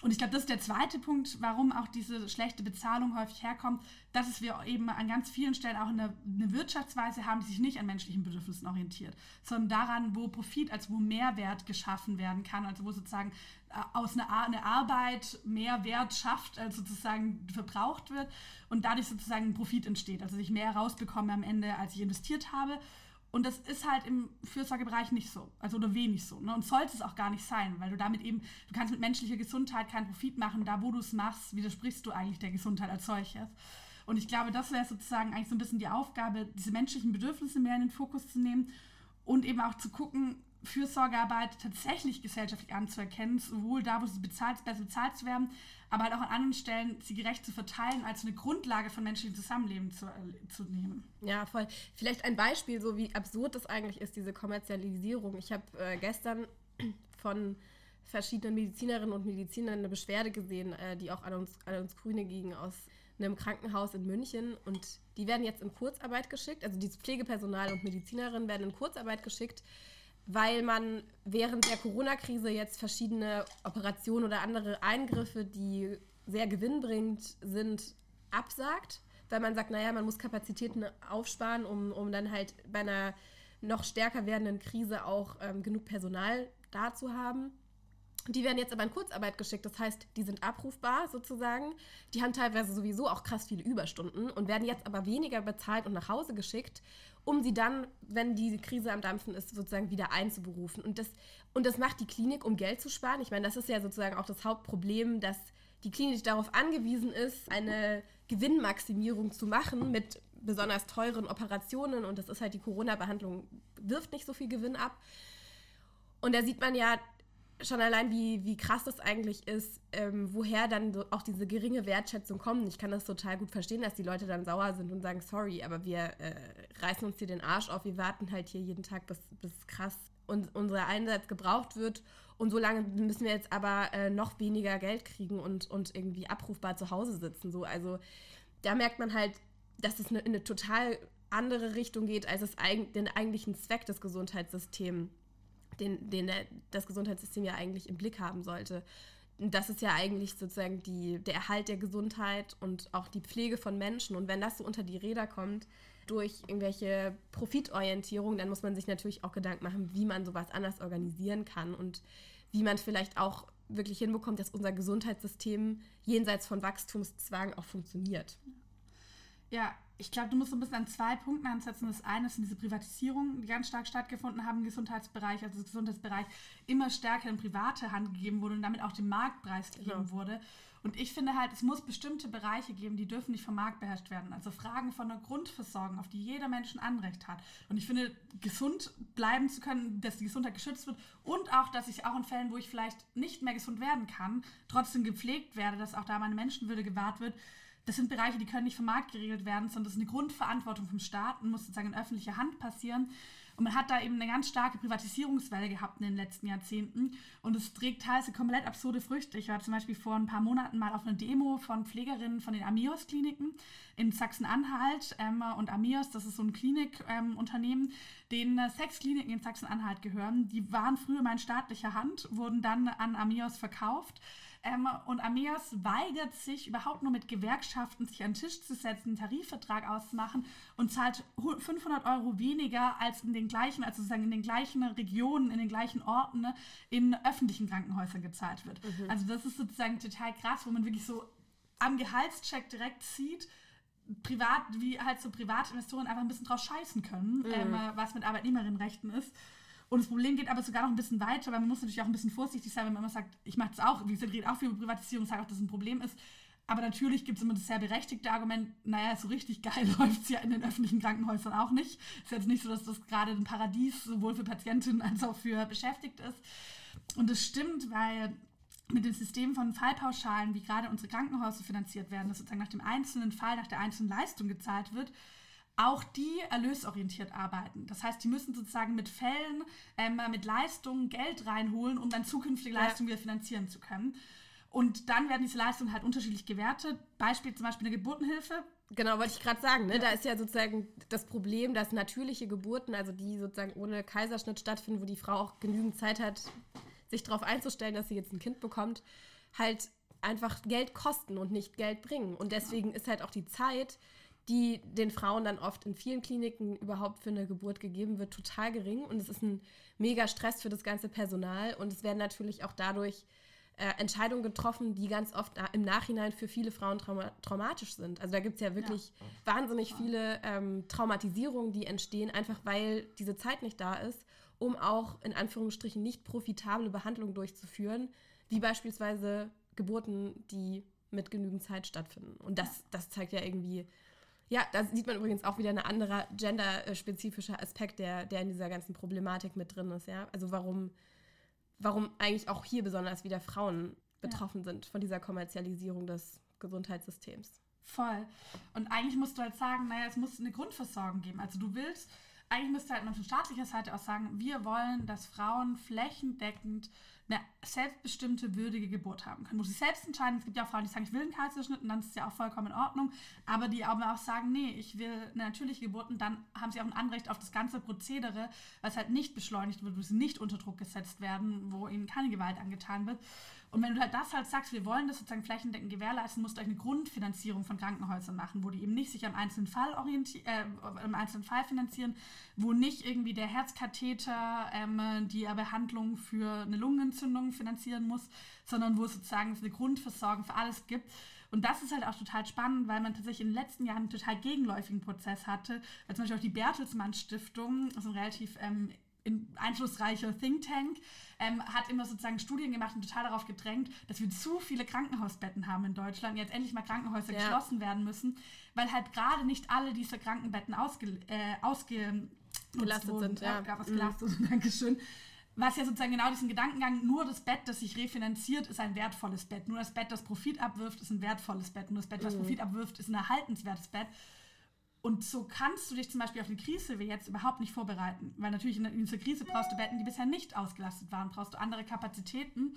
Und ich glaube, das ist der zweite Punkt, warum auch diese schlechte Bezahlung häufig herkommt, dass wir eben an ganz vielen Stellen auch eine, eine, Wirtschaftsweise haben, die sich nicht an menschlichen Bedürfnissen orientiert, sondern daran, wo Profit, als wo Mehrwert geschaffen werden kann, also wo sozusagen aus einer eine Arbeit mehr Wert schafft, als sozusagen verbraucht wird und dadurch sozusagen ein Profit entsteht, also ich mehr rausbekomme am Ende, als ich investiert habe. Und das ist halt im Fürsorgebereich nicht so, also oder wenig so. Ne? Und sollte es auch gar nicht sein, weil du damit eben, du kannst mit menschlicher Gesundheit keinen Profit machen. Da, wo du es machst, widersprichst du eigentlich der Gesundheit als solches. Und ich glaube, das wäre sozusagen eigentlich so ein bisschen die Aufgabe, diese menschlichen Bedürfnisse mehr in den Fokus zu nehmen und eben auch zu gucken, Fürsorgearbeit tatsächlich gesellschaftlich anzuerkennen, sowohl da, wo sie bezahlt, besser bezahlt zu werden, aber halt auch an anderen Stellen sie gerecht zu verteilen, als eine Grundlage von menschlichem Zusammenleben zu, äh, zu nehmen. Ja, voll. Vielleicht ein Beispiel, so wie absurd das eigentlich ist, diese Kommerzialisierung. Ich habe äh, gestern von verschiedenen Medizinerinnen und Medizinern eine Beschwerde gesehen, äh, die auch an uns, an uns Grüne ging, aus einem Krankenhaus in München. Und die werden jetzt in Kurzarbeit geschickt. Also dieses Pflegepersonal und Medizinerinnen werden in Kurzarbeit geschickt, weil man während der Corona-Krise jetzt verschiedene Operationen oder andere Eingriffe, die sehr gewinnbringend sind, absagt, weil man sagt, naja, man muss Kapazitäten aufsparen, um, um dann halt bei einer noch stärker werdenden Krise auch ähm, genug Personal da zu haben. Die werden jetzt aber in Kurzarbeit geschickt, das heißt, die sind abrufbar sozusagen. Die haben teilweise sowieso auch krass viele Überstunden und werden jetzt aber weniger bezahlt und nach Hause geschickt, um sie dann, wenn die Krise am Dampfen ist, sozusagen wieder einzuberufen. Und das, und das macht die Klinik, um Geld zu sparen. Ich meine, das ist ja sozusagen auch das Hauptproblem, dass die Klinik darauf angewiesen ist, eine Gewinnmaximierung zu machen mit besonders teuren Operationen. Und das ist halt die Corona-Behandlung, wirft nicht so viel Gewinn ab. Und da sieht man ja, schon allein, wie, wie krass das eigentlich ist, ähm, woher dann so auch diese geringe Wertschätzung kommt. Ich kann das total gut verstehen, dass die Leute dann sauer sind und sagen, sorry, aber wir äh, reißen uns hier den Arsch auf, wir warten halt hier jeden Tag, bis, bis krass und unser Einsatz gebraucht wird. Und so lange müssen wir jetzt aber äh, noch weniger Geld kriegen und, und irgendwie abrufbar zu Hause sitzen. So, also da merkt man halt, dass es eine, in eine total andere Richtung geht, als es eig den eigentlichen Zweck des Gesundheitssystems den, den das Gesundheitssystem ja eigentlich im Blick haben sollte. Das ist ja eigentlich sozusagen die, der Erhalt der Gesundheit und auch die Pflege von Menschen. Und wenn das so unter die Räder kommt, durch irgendwelche Profitorientierung, dann muss man sich natürlich auch Gedanken machen, wie man sowas anders organisieren kann und wie man vielleicht auch wirklich hinbekommt, dass unser Gesundheitssystem jenseits von Wachstumszwang auch funktioniert. Ja, ich glaube, du musst so ein bisschen an zwei Punkten ansetzen. Das eine sind diese Privatisierungen, die ganz stark stattgefunden haben im Gesundheitsbereich, also das Gesundheitsbereich immer stärker in private Hand gegeben wurde und damit auch dem Marktpreis gegeben genau. wurde. Und ich finde halt, es muss bestimmte Bereiche geben, die dürfen nicht vom Markt beherrscht werden. Also Fragen von einer Grundversorgung, auf die jeder Mensch ein Anrecht hat. Und ich finde, gesund bleiben zu können, dass die Gesundheit geschützt wird und auch, dass ich auch in Fällen, wo ich vielleicht nicht mehr gesund werden kann, trotzdem gepflegt werde, dass auch da meine Menschenwürde gewahrt wird das sind Bereiche, die können nicht vom Markt geregelt werden, sondern das ist eine Grundverantwortung vom Staat und muss sozusagen in öffentlicher Hand passieren. Und man hat da eben eine ganz starke Privatisierungswelle gehabt in den letzten Jahrzehnten. Und es trägt teilweise komplett absurde Früchte. Ich war zum Beispiel vor ein paar Monaten mal auf einer Demo von Pflegerinnen von den Amios-Kliniken in Sachsen-Anhalt. Und Amios, das ist so ein Klinikunternehmen, denen sechs Kliniken in Sachsen-Anhalt gehören. Die waren früher mal in staatlicher Hand, wurden dann an Amios verkauft. Ähm, und Ameas weigert sich überhaupt nur mit Gewerkschaften sich an den Tisch zu setzen, einen Tarifvertrag auszumachen und zahlt 500 Euro weniger als in den gleichen, also sozusagen in den gleichen Regionen, in den gleichen Orten ne, in öffentlichen Krankenhäusern gezahlt wird. Mhm. Also das ist sozusagen total krass, wo man wirklich so am Gehaltscheck direkt sieht, privat, wie halt so Privatinvestoren einfach ein bisschen drauf scheißen können, mhm. ähm, was mit Arbeitnehmerinnenrechten ist. Und das Problem geht aber sogar noch ein bisschen weiter, weil man muss natürlich auch ein bisschen vorsichtig sein, wenn man immer sagt, ich mache das auch, wie gesagt, rede auch viel über Privatisierung, sage auch, dass es ein Problem ist. Aber natürlich gibt es immer das sehr berechtigte Argument, naja, so richtig geil läuft es ja in den öffentlichen Krankenhäusern auch nicht. Ist jetzt nicht so, dass das gerade ein Paradies sowohl für Patientinnen als auch für Beschäftigte ist. Und das stimmt, weil mit dem System von Fallpauschalen, wie gerade unsere Krankenhäuser finanziert werden, dass sozusagen nach dem einzelnen Fall, nach der einzelnen Leistung gezahlt wird, auch die erlösorientiert arbeiten. Das heißt, die müssen sozusagen mit Fällen, ähm, mit Leistungen Geld reinholen, um dann zukünftige Leistungen ja. wieder finanzieren zu können. Und dann werden diese Leistungen halt unterschiedlich gewertet. Beispiel zum Beispiel eine Geburtenhilfe. Genau, wollte ich gerade sagen. Ne? Ja. Da ist ja sozusagen das Problem, dass natürliche Geburten, also die sozusagen ohne Kaiserschnitt stattfinden, wo die Frau auch genügend Zeit hat, sich darauf einzustellen, dass sie jetzt ein Kind bekommt, halt einfach Geld kosten und nicht Geld bringen. Und deswegen ist halt auch die Zeit, die den Frauen dann oft in vielen Kliniken überhaupt für eine Geburt gegeben wird, total gering. Und es ist ein mega Stress für das ganze Personal. Und es werden natürlich auch dadurch äh, Entscheidungen getroffen, die ganz oft im Nachhinein für viele Frauen trauma traumatisch sind. Also da gibt es ja wirklich ja. wahnsinnig viele ähm, Traumatisierungen, die entstehen, einfach weil diese Zeit nicht da ist, um auch in Anführungsstrichen nicht profitable Behandlungen durchzuführen, wie beispielsweise Geburten, die mit genügend Zeit stattfinden. Und das, das zeigt ja irgendwie, ja, da sieht man übrigens auch wieder ein anderer genderspezifischer Aspekt, der, der in dieser ganzen Problematik mit drin ist, ja. Also warum, warum eigentlich auch hier besonders wieder Frauen betroffen ja. sind von dieser Kommerzialisierung des Gesundheitssystems. Voll. Und eigentlich musst du halt sagen, naja, es muss eine Grundversorgung geben. Also du willst, eigentlich müsste halt man von staatlicher Seite aus sagen, wir wollen, dass Frauen flächendeckend eine selbstbestimmte, würdige Geburt haben können, wo sie selbst entscheiden. Es gibt ja auch Frauen, die sagen, ich will einen Kaiserschnitt und dann ist es ja auch vollkommen in Ordnung, aber die aber auch sagen, nee, ich will eine natürliche Geburt und dann haben sie auch ein Anrecht auf das ganze Prozedere, was halt nicht beschleunigt wird, wo sie nicht unter Druck gesetzt werden, wo ihnen keine Gewalt angetan wird. Und wenn du halt das halt sagst, wir wollen das sozusagen flächendeckend gewährleisten, musst du eine Grundfinanzierung von Krankenhäusern machen, wo die eben nicht sich am einzelnen Fall äh, im einzelnen Fall finanzieren, wo nicht irgendwie der Herzkatheter ähm, die Behandlung für eine Lungenentzündung finanzieren muss, sondern wo es sozusagen eine Grundversorgung für alles gibt. Und das ist halt auch total spannend, weil man tatsächlich in den letzten Jahren einen total gegenläufigen Prozess hatte. Weil zum Beispiel auch die Bertelsmann Stiftung, also ein relativ ähm, einflussreicher Think Tank, ähm, hat immer sozusagen Studien gemacht und total darauf gedrängt, dass wir zu viele Krankenhausbetten haben in Deutschland und jetzt endlich mal Krankenhäuser ja. geschlossen werden müssen, weil halt gerade nicht alle dieser Krankenbetten ausge, äh, ausgelastet wurden. sind. Ja, ja was gelastet, mhm. Dankeschön. Was ja sozusagen genau diesen Gedankengang, nur das Bett, das sich refinanziert, ist ein wertvolles Bett. Nur das Bett, das Profit abwirft, ist ein wertvolles Bett. Nur das Bett, das mhm. Profit abwirft, ist ein erhaltenswertes Bett. Und so kannst du dich zum Beispiel auf eine Krise wie jetzt überhaupt nicht vorbereiten. Weil natürlich in dieser Krise brauchst du Betten, die bisher nicht ausgelastet waren, brauchst du andere Kapazitäten.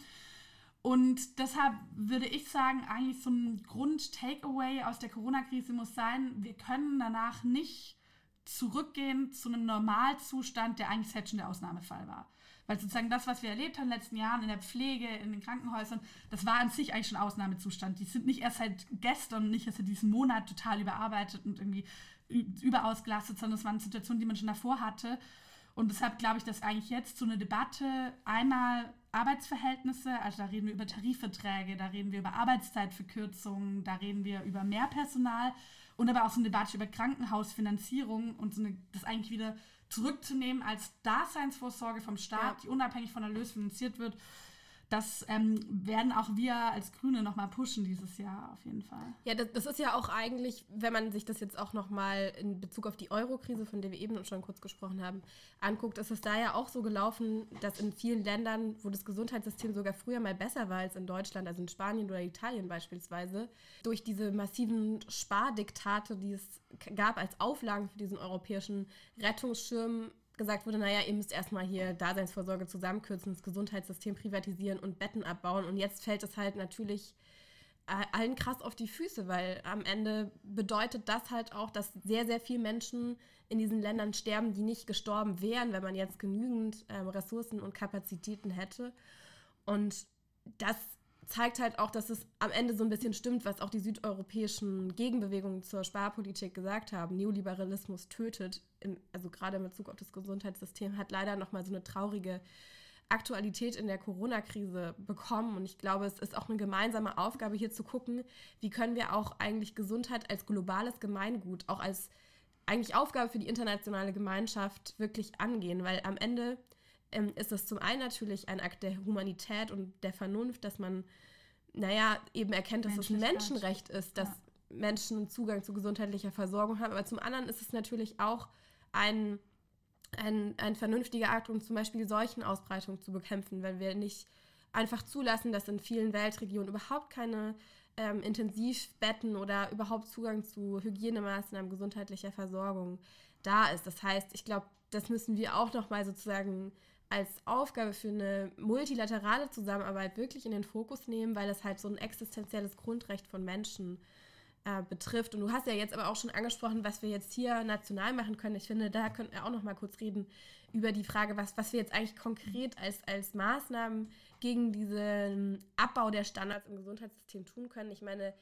Und deshalb würde ich sagen, eigentlich so ein Grund-Takeaway aus der Corona-Krise muss sein, wir können danach nicht zurückgehen zu einem Normalzustand, der eigentlich selbst schon der Ausnahmefall war. Weil sozusagen das, was wir erlebt haben in den letzten Jahren in der Pflege, in den Krankenhäusern, das war an sich eigentlich schon Ausnahmezustand. Die sind nicht erst seit gestern, nicht erst seit diesem Monat total überarbeitet und irgendwie überausgelastet, sondern es waren Situationen, die man schon davor hatte. Und deshalb glaube ich, dass eigentlich jetzt so eine Debatte einmal Arbeitsverhältnisse, also da reden wir über Tarifverträge, da reden wir über Arbeitszeitverkürzungen, da reden wir über mehr Personal und aber auch so eine Debatte über Krankenhausfinanzierung und so eine, das eigentlich wieder zurückzunehmen als Daseinsvorsorge vom Staat, ja. die unabhängig von Erlös finanziert wird das ähm, werden auch wir als Grüne nochmal pushen dieses Jahr auf jeden Fall. Ja, das, das, ist ja auch eigentlich, wenn man sich das jetzt auch nochmal in Bezug auf die Euro-Krise, von der wir eben schon kurz gesprochen haben, anguckt, ist es da ja auch so gelaufen, dass in vielen Ländern, wo das Gesundheitssystem sogar früher mal besser war als in Deutschland, also in Spanien oder Italien beispielsweise, durch diese massiven Spardiktate, die es gab als Auflagen für diesen europäischen Rettungsschirm, gesagt wurde, naja, ihr müsst erstmal hier Daseinsvorsorge zusammenkürzen, das Gesundheitssystem privatisieren und Betten abbauen. Und jetzt fällt es halt natürlich allen krass auf die Füße, weil am Ende bedeutet das halt auch, dass sehr, sehr viele Menschen in diesen Ländern sterben, die nicht gestorben wären, wenn man jetzt genügend ähm, Ressourcen und Kapazitäten hätte. Und das zeigt halt auch, dass es am Ende so ein bisschen stimmt, was auch die südeuropäischen Gegenbewegungen zur Sparpolitik gesagt haben. Neoliberalismus tötet, im, also gerade in Bezug auf das Gesundheitssystem, hat leider nochmal so eine traurige Aktualität in der Corona-Krise bekommen. Und ich glaube, es ist auch eine gemeinsame Aufgabe, hier zu gucken, wie können wir auch eigentlich Gesundheit als globales Gemeingut, auch als eigentlich Aufgabe für die internationale Gemeinschaft wirklich angehen, weil am Ende ähm, ist es zum einen natürlich ein Akt der Humanität und der Vernunft, dass man, naja, eben erkennt, dass es ein Menschenrecht ist, dass ja. Menschen Zugang zu gesundheitlicher Versorgung haben. Aber zum anderen ist es natürlich auch ein, ein, ein vernünftiger Akt, um zum Beispiel Seuchenausbreitung zu bekämpfen, wenn wir nicht einfach zulassen, dass in vielen Weltregionen überhaupt keine ähm, Intensivbetten oder überhaupt Zugang zu Hygienemaßnahmen gesundheitlicher Versorgung da ist. Das heißt, ich glaube, das müssen wir auch noch mal sozusagen als Aufgabe für eine multilaterale Zusammenarbeit wirklich in den Fokus nehmen, weil das halt so ein existenzielles Grundrecht von Menschen äh, betrifft. Und du hast ja jetzt aber auch schon angesprochen, was wir jetzt hier national machen können. Ich finde, da könnten wir auch noch mal kurz reden über die Frage, was, was wir jetzt eigentlich konkret als, als Maßnahmen gegen diesen Abbau der Standards im Gesundheitssystem tun können. Ich meine,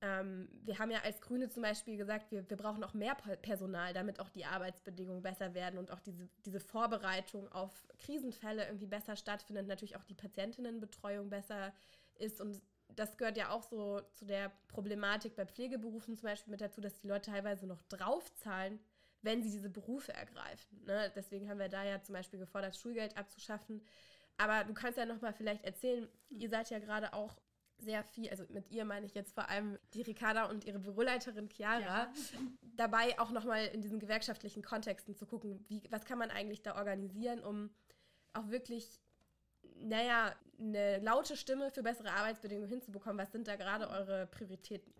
ähm, wir haben ja als Grüne zum Beispiel gesagt, wir, wir brauchen auch mehr Personal, damit auch die Arbeitsbedingungen besser werden und auch diese, diese Vorbereitung auf Krisenfälle irgendwie besser stattfindet, natürlich auch die Patientinnenbetreuung besser ist. Und das gehört ja auch so zu der Problematik bei Pflegeberufen zum Beispiel mit dazu, dass die Leute teilweise noch draufzahlen, wenn sie diese Berufe ergreifen. Ne? Deswegen haben wir da ja zum Beispiel gefordert, Schulgeld abzuschaffen. Aber du kannst ja nochmal vielleicht erzählen, ihr seid ja gerade auch sehr viel, also mit ihr meine ich jetzt vor allem die Ricarda und ihre Büroleiterin Chiara, ja. dabei auch nochmal in diesen gewerkschaftlichen Kontexten zu gucken, wie, was kann man eigentlich da organisieren, um auch wirklich, naja, eine laute Stimme für bessere Arbeitsbedingungen hinzubekommen. Was sind da gerade eure Prioritäten?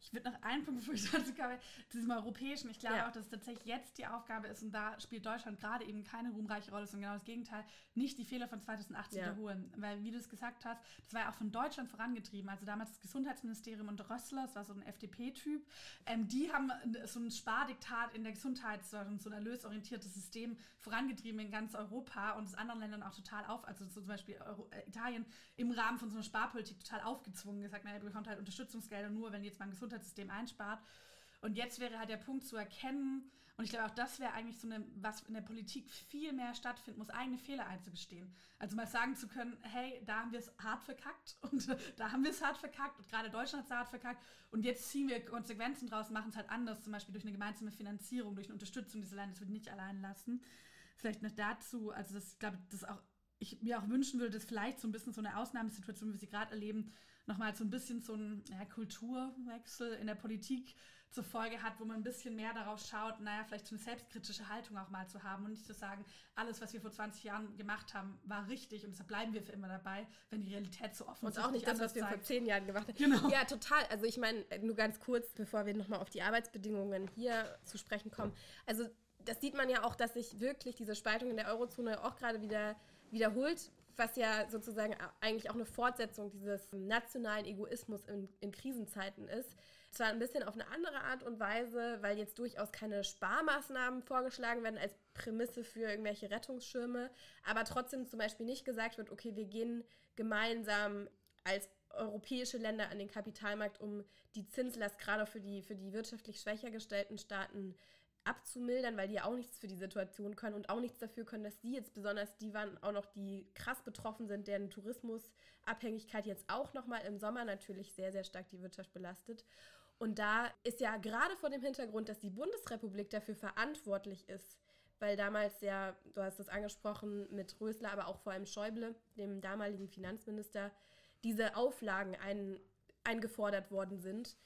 Ich würde noch einen Punkt, bevor ich dazu komme, zu diesem Europäischen. Ich glaube ja. auch, dass es tatsächlich jetzt die Aufgabe ist, und da spielt Deutschland gerade eben keine ruhmreiche Rolle, sondern genau das Gegenteil, nicht die Fehler von 2018 ja. wiederholen. Weil, wie du es gesagt hast, das war ja auch von Deutschland vorangetrieben. Also damals das Gesundheitsministerium und Rössler, das war so ein FDP-Typ, ähm, die haben so ein Spardiktat in der Gesundheits- und so ein erlösorientiertes System vorangetrieben in ganz Europa und es anderen Ländern auch total auf, also so zum Beispiel Euro, äh, Italien im Rahmen von so einer Sparpolitik total aufgezwungen, gesagt, naja, ihr bekommt halt Unterstützungsgelder nur, wenn jetzt mal ein Gesundheits Gesundheitssystem einspart. Und jetzt wäre halt der Punkt zu erkennen, und ich glaube auch das wäre eigentlich so eine, was in der Politik viel mehr stattfinden muss, eigene Fehler einzugestehen. Also mal sagen zu können, hey, da haben wir es hart verkackt und da haben wir es hart verkackt und gerade Deutschland hat es hart verkackt und jetzt ziehen wir Konsequenzen draus, machen es halt anders, zum Beispiel durch eine gemeinsame Finanzierung, durch eine Unterstützung dieser Länder, das wird nicht allein lassen. Vielleicht noch dazu, also das glaube ich, das auch ich mir auch wünschen würde, dass vielleicht so ein bisschen so eine Ausnahmesituation, wie wir sie gerade erleben, nochmal so ein bisschen so ein ja, Kulturwechsel in der Politik zur Folge hat, wo man ein bisschen mehr darauf schaut, naja, vielleicht so eine selbstkritische Haltung auch mal zu haben und nicht zu sagen, alles, was wir vor 20 Jahren gemacht haben, war richtig und deshalb bleiben wir für immer dabei, wenn die Realität so offen ist. Und auch nicht das, was wir vor 10 Jahren gemacht haben. Genau. Ja, total. Also ich meine, nur ganz kurz, bevor wir nochmal auf die Arbeitsbedingungen hier zu sprechen kommen. Also das sieht man ja auch, dass sich wirklich diese Spaltung in der Eurozone auch gerade wieder wiederholt was ja sozusagen eigentlich auch eine Fortsetzung dieses nationalen Egoismus in, in, Krisenzeiten ist. Zwar ein bisschen auf eine andere Art und Weise, weil jetzt durchaus keine Sparmaßnahmen vorgeschlagen werden als Prämisse für irgendwelche Rettungsschirme, aber trotzdem zum Beispiel nicht gesagt wird, okay, wir gehen gemeinsam als europäische Länder an den Kapitalmarkt, um die Zinslast gerade für die, für die wirtschaftlich schwächer gestellten Staaten abzumildern, weil die auch nichts für die Situation können und auch nichts dafür können, dass die jetzt besonders die waren, auch noch die krass betroffen sind, deren Tourismusabhängigkeit jetzt auch nochmal im Sommer natürlich sehr, sehr stark die Wirtschaft belastet. Und da ist ja gerade vor dem Hintergrund, dass die Bundesrepublik dafür verantwortlich ist, weil damals ja, du hast es angesprochen, mit Rösler, aber auch vor allem Schäuble, dem damaligen Finanzminister, diese Auflagen ein, eingefordert worden sind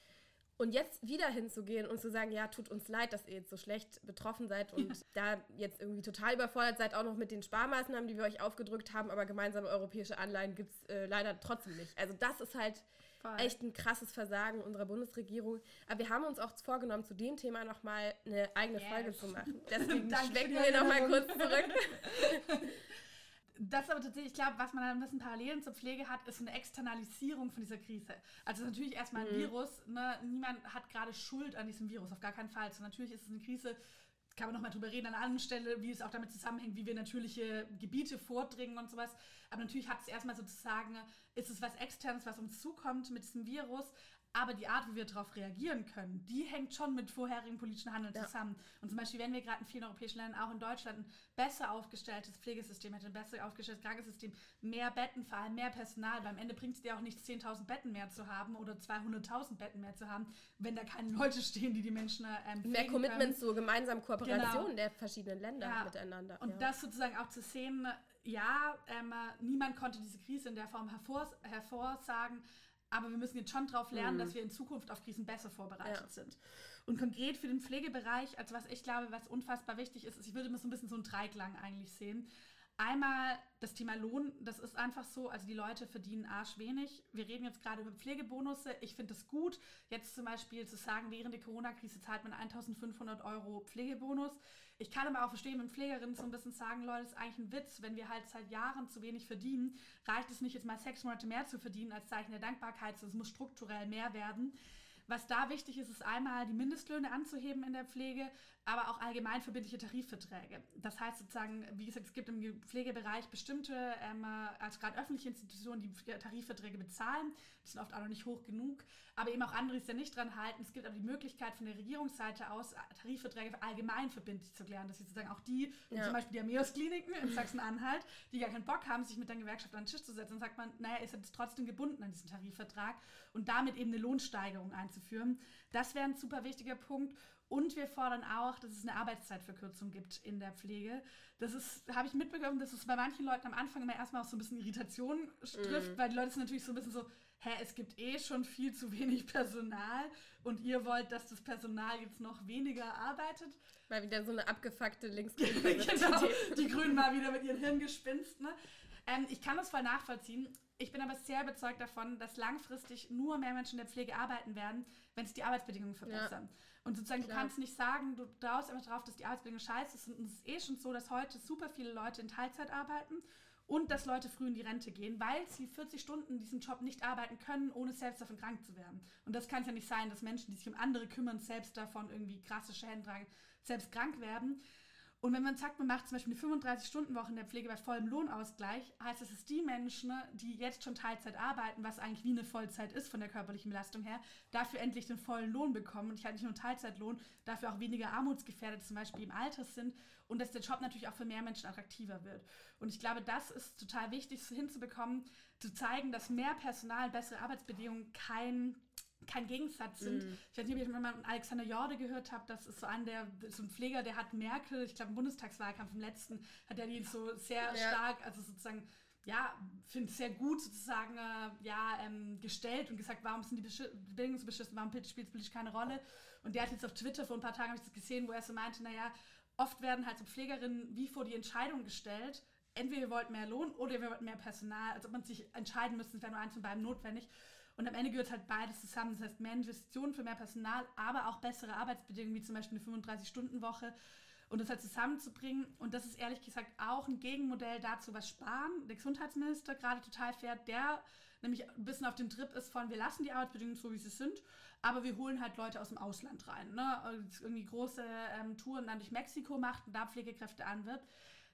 und jetzt wieder hinzugehen und zu sagen, ja, tut uns leid, dass ihr jetzt so schlecht betroffen seid und ja. da jetzt irgendwie total überfordert seid, auch noch mit den Sparmaßnahmen, die wir euch aufgedrückt haben, aber gemeinsame europäische Anleihen gibt es äh, leider trotzdem nicht. Also das ist halt Voll. echt ein krasses Versagen unserer Bundesregierung. Aber wir haben uns auch vorgenommen, zu dem Thema nochmal eine eigene yes. Folge zu machen. Deswegen schwenken wir nochmal kurz zurück. Das ist aber tatsächlich, ich glaube, was man ein bisschen Parallelen zur Pflege hat, ist eine Externalisierung von dieser Krise. Also natürlich erstmal ein mhm. Virus, ne? niemand hat gerade Schuld an diesem Virus, auf gar keinen Fall. Also natürlich ist es eine Krise, kann man nochmal drüber reden an einer anderen Stelle, wie es auch damit zusammenhängt, wie wir natürliche Gebiete vordringen und sowas. Aber natürlich hat es erstmal sozusagen, ist es was Externes, was uns zukommt mit diesem Virus, aber die Art, wie wir darauf reagieren können, die hängt schon mit vorherigen politischen Handeln ja. zusammen. Und zum Beispiel, wenn wir gerade in vielen europäischen Ländern, auch in Deutschland, ein besser aufgestelltes Pflegesystem hätten, ein besser aufgestelltes Krankensystem, mehr Betten, vor allem mehr Personal, weil am Ende bringt es dir auch nichts, 10.000 Betten mehr zu haben oder 200.000 Betten mehr zu haben, wenn da keine Leute stehen, die die Menschen ähm, Mehr Commitment zur gemeinsamen Kooperation genau. der verschiedenen Länder ja. miteinander. Und ja. das sozusagen auch zu sehen, ja, ähm, niemand konnte diese Krise in der Form hervor, hervorsagen, aber wir müssen jetzt schon darauf lernen, mhm. dass wir in Zukunft auf Krisen besser vorbereitet ja. sind. Und konkret für den Pflegebereich, also was ich glaube, was unfassbar wichtig ist, ist ich würde immer so ein bisschen so einen Dreiklang eigentlich sehen. Einmal das Thema Lohn, das ist einfach so, also die Leute verdienen arsch wenig. Wir reden jetzt gerade über Pflegebonusse. Ich finde es gut, jetzt zum Beispiel zu sagen, während der Corona-Krise zahlt man 1500 Euro Pflegebonus. Ich kann aber auch verstehen, wenn Pflegerinnen so ein bisschen sagen, Leute, ist eigentlich ein Witz, wenn wir halt seit Jahren zu wenig verdienen, reicht es nicht jetzt mal sechs Monate mehr zu verdienen als Zeichen der Dankbarkeit, sondern es muss strukturell mehr werden. Was da wichtig ist, ist einmal die Mindestlöhne anzuheben in der Pflege, aber auch allgemein verbindliche Tarifverträge. Das heißt sozusagen, wie gesagt, es gibt im Pflegebereich bestimmte, ähm, also gerade öffentliche Institutionen, die Tarifverträge bezahlen. Die sind oft auch noch nicht hoch genug, aber eben auch andere, die es ja nicht dran halten. Es gibt aber die Möglichkeit von der Regierungsseite aus, Tarifverträge allgemein verbindlich zu klären, dass sie sozusagen auch die, ja. zum Beispiel die Ameos-Kliniken in Sachsen-Anhalt, die gar keinen Bock haben, sich mit der Gewerkschaft an den Tisch zu setzen, dann sagt man, naja, ist jetzt trotzdem gebunden an diesen Tarifvertrag und damit eben eine Lohnsteigerung einzuführen. Das wäre ein super wichtiger Punkt. Und wir fordern auch, dass es eine Arbeitszeitverkürzung gibt in der Pflege. Das ist, habe ich mitbekommen, dass es bei manchen Leuten am Anfang immer erstmal auch so ein bisschen Irritation trifft, mm. weil die Leute sind natürlich so ein bisschen so, hä, es gibt eh schon viel zu wenig Personal und ihr wollt, dass das Personal jetzt noch weniger arbeitet. Weil wieder so eine abgefuckte links Genau, die Grünen mal wieder mit ihren Hirngespinst, ne? Ähm, ich kann das voll nachvollziehen. Ich bin aber sehr überzeugt davon, dass langfristig nur mehr Menschen in der Pflege arbeiten werden, wenn sich die Arbeitsbedingungen verbessern. Ja. Und sozusagen, Klar. du kannst nicht sagen, du traust einfach darauf, dass die Arbeitsbedingungen scheiße sind. Und es ist eh schon so, dass heute super viele Leute in Teilzeit arbeiten und dass Leute früh in die Rente gehen, weil sie 40 Stunden diesen Job nicht arbeiten können, ohne selbst davon krank zu werden. Und das kann es ja nicht sein, dass Menschen, die sich um andere kümmern, selbst davon irgendwie krasse Schäden tragen, selbst krank werden. Und wenn man sagt, man macht zum Beispiel eine 35-Stunden-Woche in der Pflege bei vollem Lohnausgleich, heißt das, dass die Menschen, die jetzt schon Teilzeit arbeiten, was eigentlich wie eine Vollzeit ist von der körperlichen Belastung her, dafür endlich den vollen Lohn bekommen und ich halt nicht nur Teilzeitlohn, dafür auch weniger armutsgefährdet zum Beispiel im Alter sind und dass der Job natürlich auch für mehr Menschen attraktiver wird. Und ich glaube, das ist total wichtig hinzubekommen, zu zeigen, dass mehr Personal, bessere Arbeitsbedingungen kein kein Gegensatz sind. Mm. Ich weiß nicht, ob ihr mal von Alexander Jorde gehört habt, das ist so ein, der, so ein Pfleger, der hat Merkel, ich glaube im Bundestagswahlkampf im letzten, hat er die so sehr ja. stark, also sozusagen, ja, finde sehr gut sozusagen, äh, ja, ähm, gestellt und gesagt, warum sind die Besch Bedingungen so beschissen, warum spielt es politisch keine Rolle? Und der hat jetzt auf Twitter vor ein paar Tagen, habe ich das gesehen, wo er so meinte, naja, oft werden halt so Pflegerinnen wie vor die Entscheidung gestellt, entweder wir wollten mehr Lohn oder wir wollten mehr Personal, als ob man sich entscheiden müsste, es wäre nur eins von beiden notwendig. Und am Ende gehört halt beides zusammen. Das heißt, mehr Investitionen für mehr Personal, aber auch bessere Arbeitsbedingungen, wie zum Beispiel eine 35-Stunden-Woche. Und das halt zusammenzubringen. Und das ist ehrlich gesagt auch ein Gegenmodell dazu, was Spahn, der Gesundheitsminister, gerade total fährt, der nämlich ein bisschen auf dem Trip ist von, wir lassen die Arbeitsbedingungen so, wie sie sind, aber wir holen halt Leute aus dem Ausland rein. Ne? Und irgendwie große ähm, Touren dann durch Mexiko macht und da Pflegekräfte anwirbt.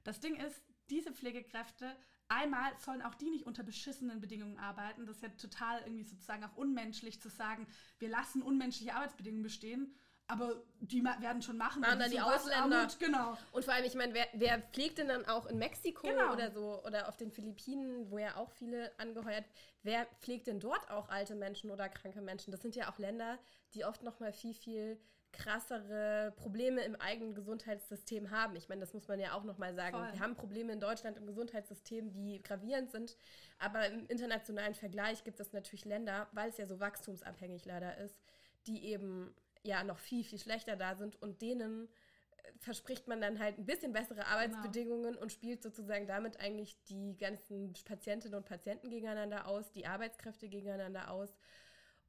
Das Ding ist, diese Pflegekräfte Einmal sollen auch die nicht unter beschissenen Bedingungen arbeiten. Das ist ja total irgendwie sozusagen auch unmenschlich zu sagen, wir lassen unmenschliche Arbeitsbedingungen bestehen. Aber die werden schon machen. Machen dann die Ausländer. Armut, genau. Und vor allem, ich meine, wer, wer, pflegt denn dann auch in Mexiko genau. oder so oder auf den Philippinen, wo ja auch viele angeheuert, wer pflegt denn dort auch alte Menschen oder kranke Menschen? Das sind ja auch Länder, die oft noch mal viel, viel krassere Probleme im eigenen Gesundheitssystem haben. Ich meine, das muss man ja auch nochmal sagen. Voll. Wir haben Probleme in Deutschland im Gesundheitssystem, die gravierend sind. Aber im internationalen Vergleich gibt es natürlich Länder, weil es ja so wachstumsabhängig leider ist, die eben ja noch viel, viel schlechter da sind und denen äh, verspricht man dann halt ein bisschen bessere genau. Arbeitsbedingungen genau. und spielt sozusagen damit eigentlich die ganzen Patientinnen und Patienten gegeneinander aus, die Arbeitskräfte gegeneinander aus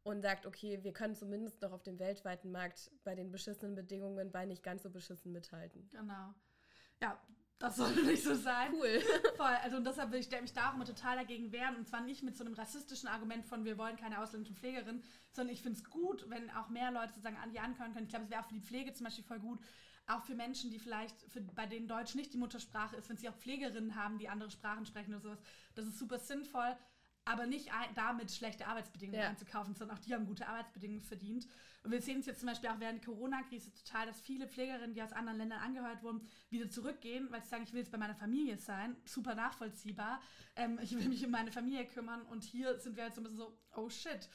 und sagt, okay, wir können zumindest noch auf dem weltweiten Markt bei den beschissenen Bedingungen bei nicht ganz so beschissen mithalten. Genau. Ja, das sollte nicht so sein. Cool. Voll. Also und deshalb will ich mich da auch immer total dagegen wehren. Und zwar nicht mit so einem rassistischen Argument von, wir wollen keine ausländischen Pflegerinnen, sondern ich finde es gut, wenn auch mehr Leute sozusagen an die ankommen können. Ich glaube, es wäre auch für die Pflege zum Beispiel voll gut. Auch für Menschen, die vielleicht, für, bei denen Deutsch nicht die Muttersprache ist, wenn sie auch Pflegerinnen haben, die andere Sprachen sprechen oder sowas. Das ist super sinnvoll aber nicht damit schlechte Arbeitsbedingungen ja. einzukaufen, sondern auch die haben gute Arbeitsbedingungen verdient. Und wir sehen es jetzt zum Beispiel auch während der Corona-Krise total, dass viele Pflegerinnen, die aus anderen Ländern angehört wurden, wieder zurückgehen, weil sie sagen, ich will jetzt bei meiner Familie sein. Super nachvollziehbar. Ähm, ich will mich um meine Familie kümmern und hier sind wir halt so ein bisschen so, oh shit,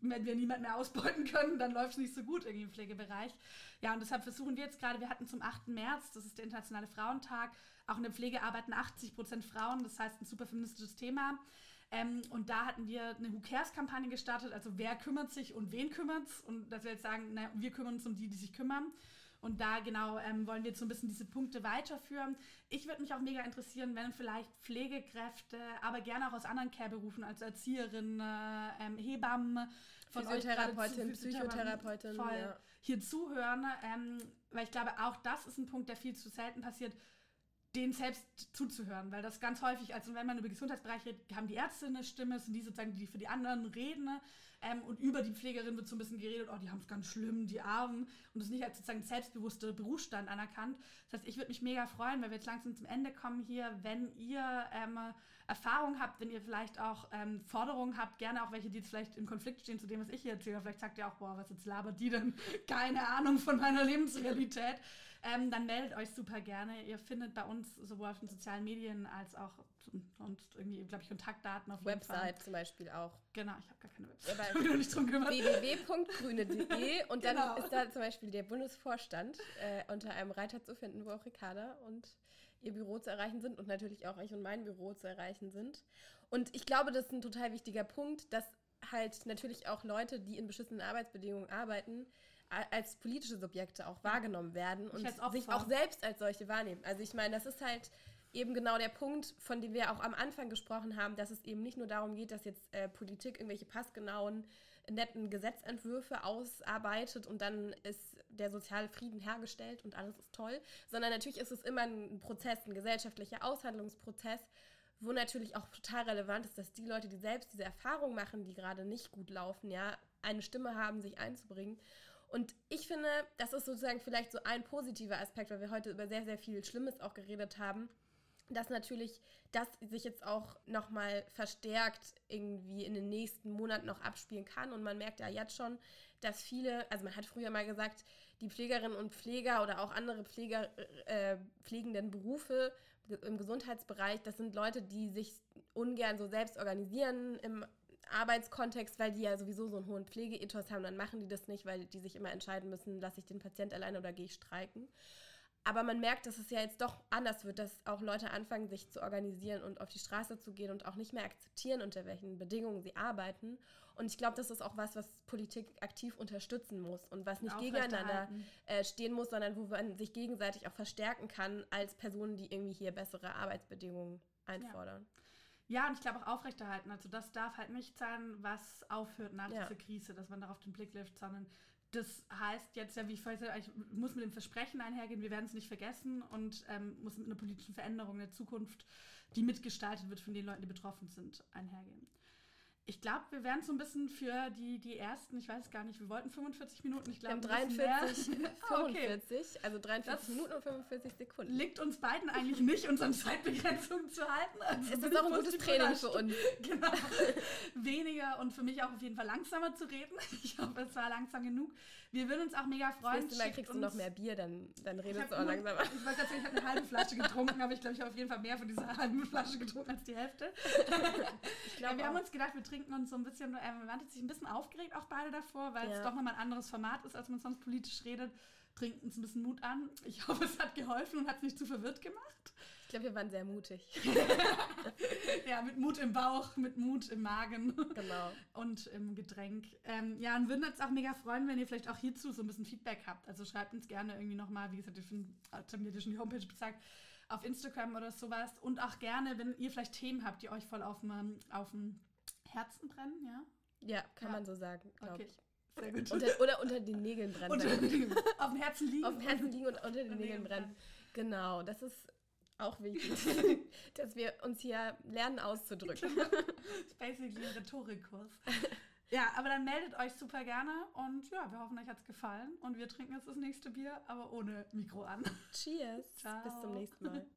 wenn wir niemand mehr ausbeuten können, dann läuft es nicht so gut irgendwie im Pflegebereich. Ja, und deshalb versuchen wir jetzt gerade, wir hatten zum 8. März, das ist der Internationale Frauentag, auch in der Pflege arbeiten 80 Prozent Frauen, das heißt ein super feministisches Thema. Ähm, und da hatten wir eine Who Cares-Kampagne gestartet, also wer kümmert sich und wen kümmert es. Und dass wir jetzt sagen, na, wir kümmern uns um die, die sich kümmern. Und da genau ähm, wollen wir jetzt so ein bisschen diese Punkte weiterführen. Ich würde mich auch mega interessieren, wenn vielleicht Pflegekräfte, aber gerne auch aus anderen Care-Berufen, also Erzieherinnen, ähm, Hebammen, Physiotherapeutin, Psychotherapeutin, voll ja. hier zuhören, ähm, weil ich glaube, auch das ist ein Punkt, der viel zu selten passiert denen selbst zuzuhören, weil das ganz häufig, also wenn man über Gesundheitsbereich redet, haben die Ärzte eine Stimme, sind die sozusagen, die für die anderen reden ähm, und über die Pflegerin wird so ein bisschen geredet, oh, die haben es ganz schlimm, die Armen und das nicht als sozusagen selbstbewusster Berufsstand anerkannt. Das heißt, ich würde mich mega freuen, weil wir jetzt langsam zum Ende kommen hier, wenn ihr ähm, Erfahrung habt, wenn ihr vielleicht auch ähm, Forderungen habt, gerne auch welche, die jetzt vielleicht im Konflikt stehen zu dem, was ich hier erzähle, vielleicht sagt ihr auch, boah, was jetzt labert die denn? Keine Ahnung von meiner Lebensrealität ähm, dann meldet euch super gerne. Ihr findet bei uns sowohl auf den sozialen Medien als auch sonst irgendwie, glaube ich, Kontaktdaten auf Website zum Beispiel auch. Genau, ich habe gar keine Website. Ja, ich nicht drum www.grüne.de und dann genau. ist da zum Beispiel der Bundesvorstand äh, unter einem Reiter zu finden, wo auch Ricarda und ihr Büro zu erreichen sind und natürlich auch ich und mein Büro zu erreichen sind. Und ich glaube, das ist ein total wichtiger Punkt, dass halt natürlich auch Leute, die in beschissenen Arbeitsbedingungen arbeiten, als politische Subjekte auch wahrgenommen werden und sich auch selbst als solche wahrnehmen. Also ich meine, das ist halt eben genau der Punkt, von dem wir auch am Anfang gesprochen haben, dass es eben nicht nur darum geht, dass jetzt äh, Politik irgendwelche passgenauen, netten Gesetzentwürfe ausarbeitet und dann ist der soziale Frieden hergestellt und alles ist toll, sondern natürlich ist es immer ein Prozess, ein gesellschaftlicher Aushandlungsprozess, wo natürlich auch total relevant ist, dass die Leute, die selbst diese Erfahrung machen, die gerade nicht gut laufen, ja, eine Stimme haben, sich einzubringen. Und ich finde, das ist sozusagen vielleicht so ein positiver Aspekt, weil wir heute über sehr, sehr viel Schlimmes auch geredet haben, dass natürlich das sich jetzt auch nochmal verstärkt irgendwie in den nächsten Monaten noch abspielen kann. Und man merkt ja jetzt schon, dass viele, also man hat früher mal gesagt, die Pflegerinnen und Pfleger oder auch andere Pfleger, äh, pflegenden Berufe im Gesundheitsbereich, das sind Leute, die sich ungern so selbst organisieren im Arbeitskontext, weil die ja sowieso so einen hohen Pflegeethos haben, dann machen die das nicht, weil die sich immer entscheiden müssen, lasse ich den Patient alleine oder gehe ich streiken. Aber man merkt, dass es ja jetzt doch anders wird, dass auch Leute anfangen, sich zu organisieren und auf die Straße zu gehen und auch nicht mehr akzeptieren, unter welchen Bedingungen sie arbeiten. Und ich glaube, das ist auch was, was Politik aktiv unterstützen muss und was nicht gegeneinander äh, stehen muss, sondern wo man sich gegenseitig auch verstärken kann als Personen, die irgendwie hier bessere Arbeitsbedingungen einfordern. Ja. Ja, und ich glaube auch aufrechterhalten. Also das darf halt nicht sein, was aufhört nach ja. dieser Krise, dass man darauf den Blick liftet, sondern das heißt jetzt ja, wie ich vorhin gesagt ich muss mit dem Versprechen einhergehen, wir werden es nicht vergessen und ähm, muss mit einer politischen Veränderung in der Zukunft, die mitgestaltet wird von den Leuten, die betroffen sind, einhergehen. Ich glaube, wir werden so ein bisschen für die, die ersten, ich weiß gar nicht, wir wollten 45 Minuten, ich glaube 43, 45, okay. also 43 das Minuten und 45 Sekunden. Liegt uns beiden eigentlich nicht, unsere Zeitbegrenzung zu halten. Also es ist auch ein gutes Training für uns. Genau. Weniger und für mich auch auf jeden Fall langsamer zu reden. Ich hoffe, es war langsam genug. Wir würden uns auch mega freuen. Das nächste Mal kriegst du noch mehr Bier, dann, dann redest du auch langsamer. Ich wollte tatsächlich, ich habe eine halbe Flasche getrunken, aber ich glaube, ich habe auf jeden Fall mehr von dieser halben Flasche getrunken als die Hälfte. ich glaube, ja, wir auch. haben uns gedacht, wir trinken uns so ein bisschen, äh, wir waren sich ein bisschen aufgeregt auch beide davor, weil ja. es doch nochmal ein anderes Format ist, als man sonst politisch redet. Trinken uns ein bisschen Mut an. Ich hoffe, es hat geholfen und hat es nicht zu verwirrt gemacht. Ich glaube, wir waren sehr mutig. ja, mit Mut im Bauch, mit Mut im Magen. Genau. Und im Getränk. Ähm, ja, und würden uns auch mega freuen, wenn ihr vielleicht auch hierzu so ein bisschen Feedback habt. Also schreibt uns gerne irgendwie nochmal, wie gesagt, ich habe mir schon die Homepage gesagt, auf Instagram oder sowas. Und auch gerne, wenn ihr vielleicht Themen habt, die euch voll auf dem, auf dem Herzen brennen, ja? Ja, kann ja. man so sagen, glaube okay. ich. Sehr gut. Unter, oder unter den Nägeln brennen. Unter den, auf dem Herzen liegen. Auf dem Herzen liegen und unter den Nägeln brennen. Genau, das ist auch wichtig, dass wir uns hier lernen auszudrücken. basically ein Rhetorikkurs. Ja, aber dann meldet euch super gerne und ja, wir hoffen, euch hat es gefallen und wir trinken jetzt das nächste Bier, aber ohne Mikro an. Cheers. Ciao. Bis zum nächsten Mal.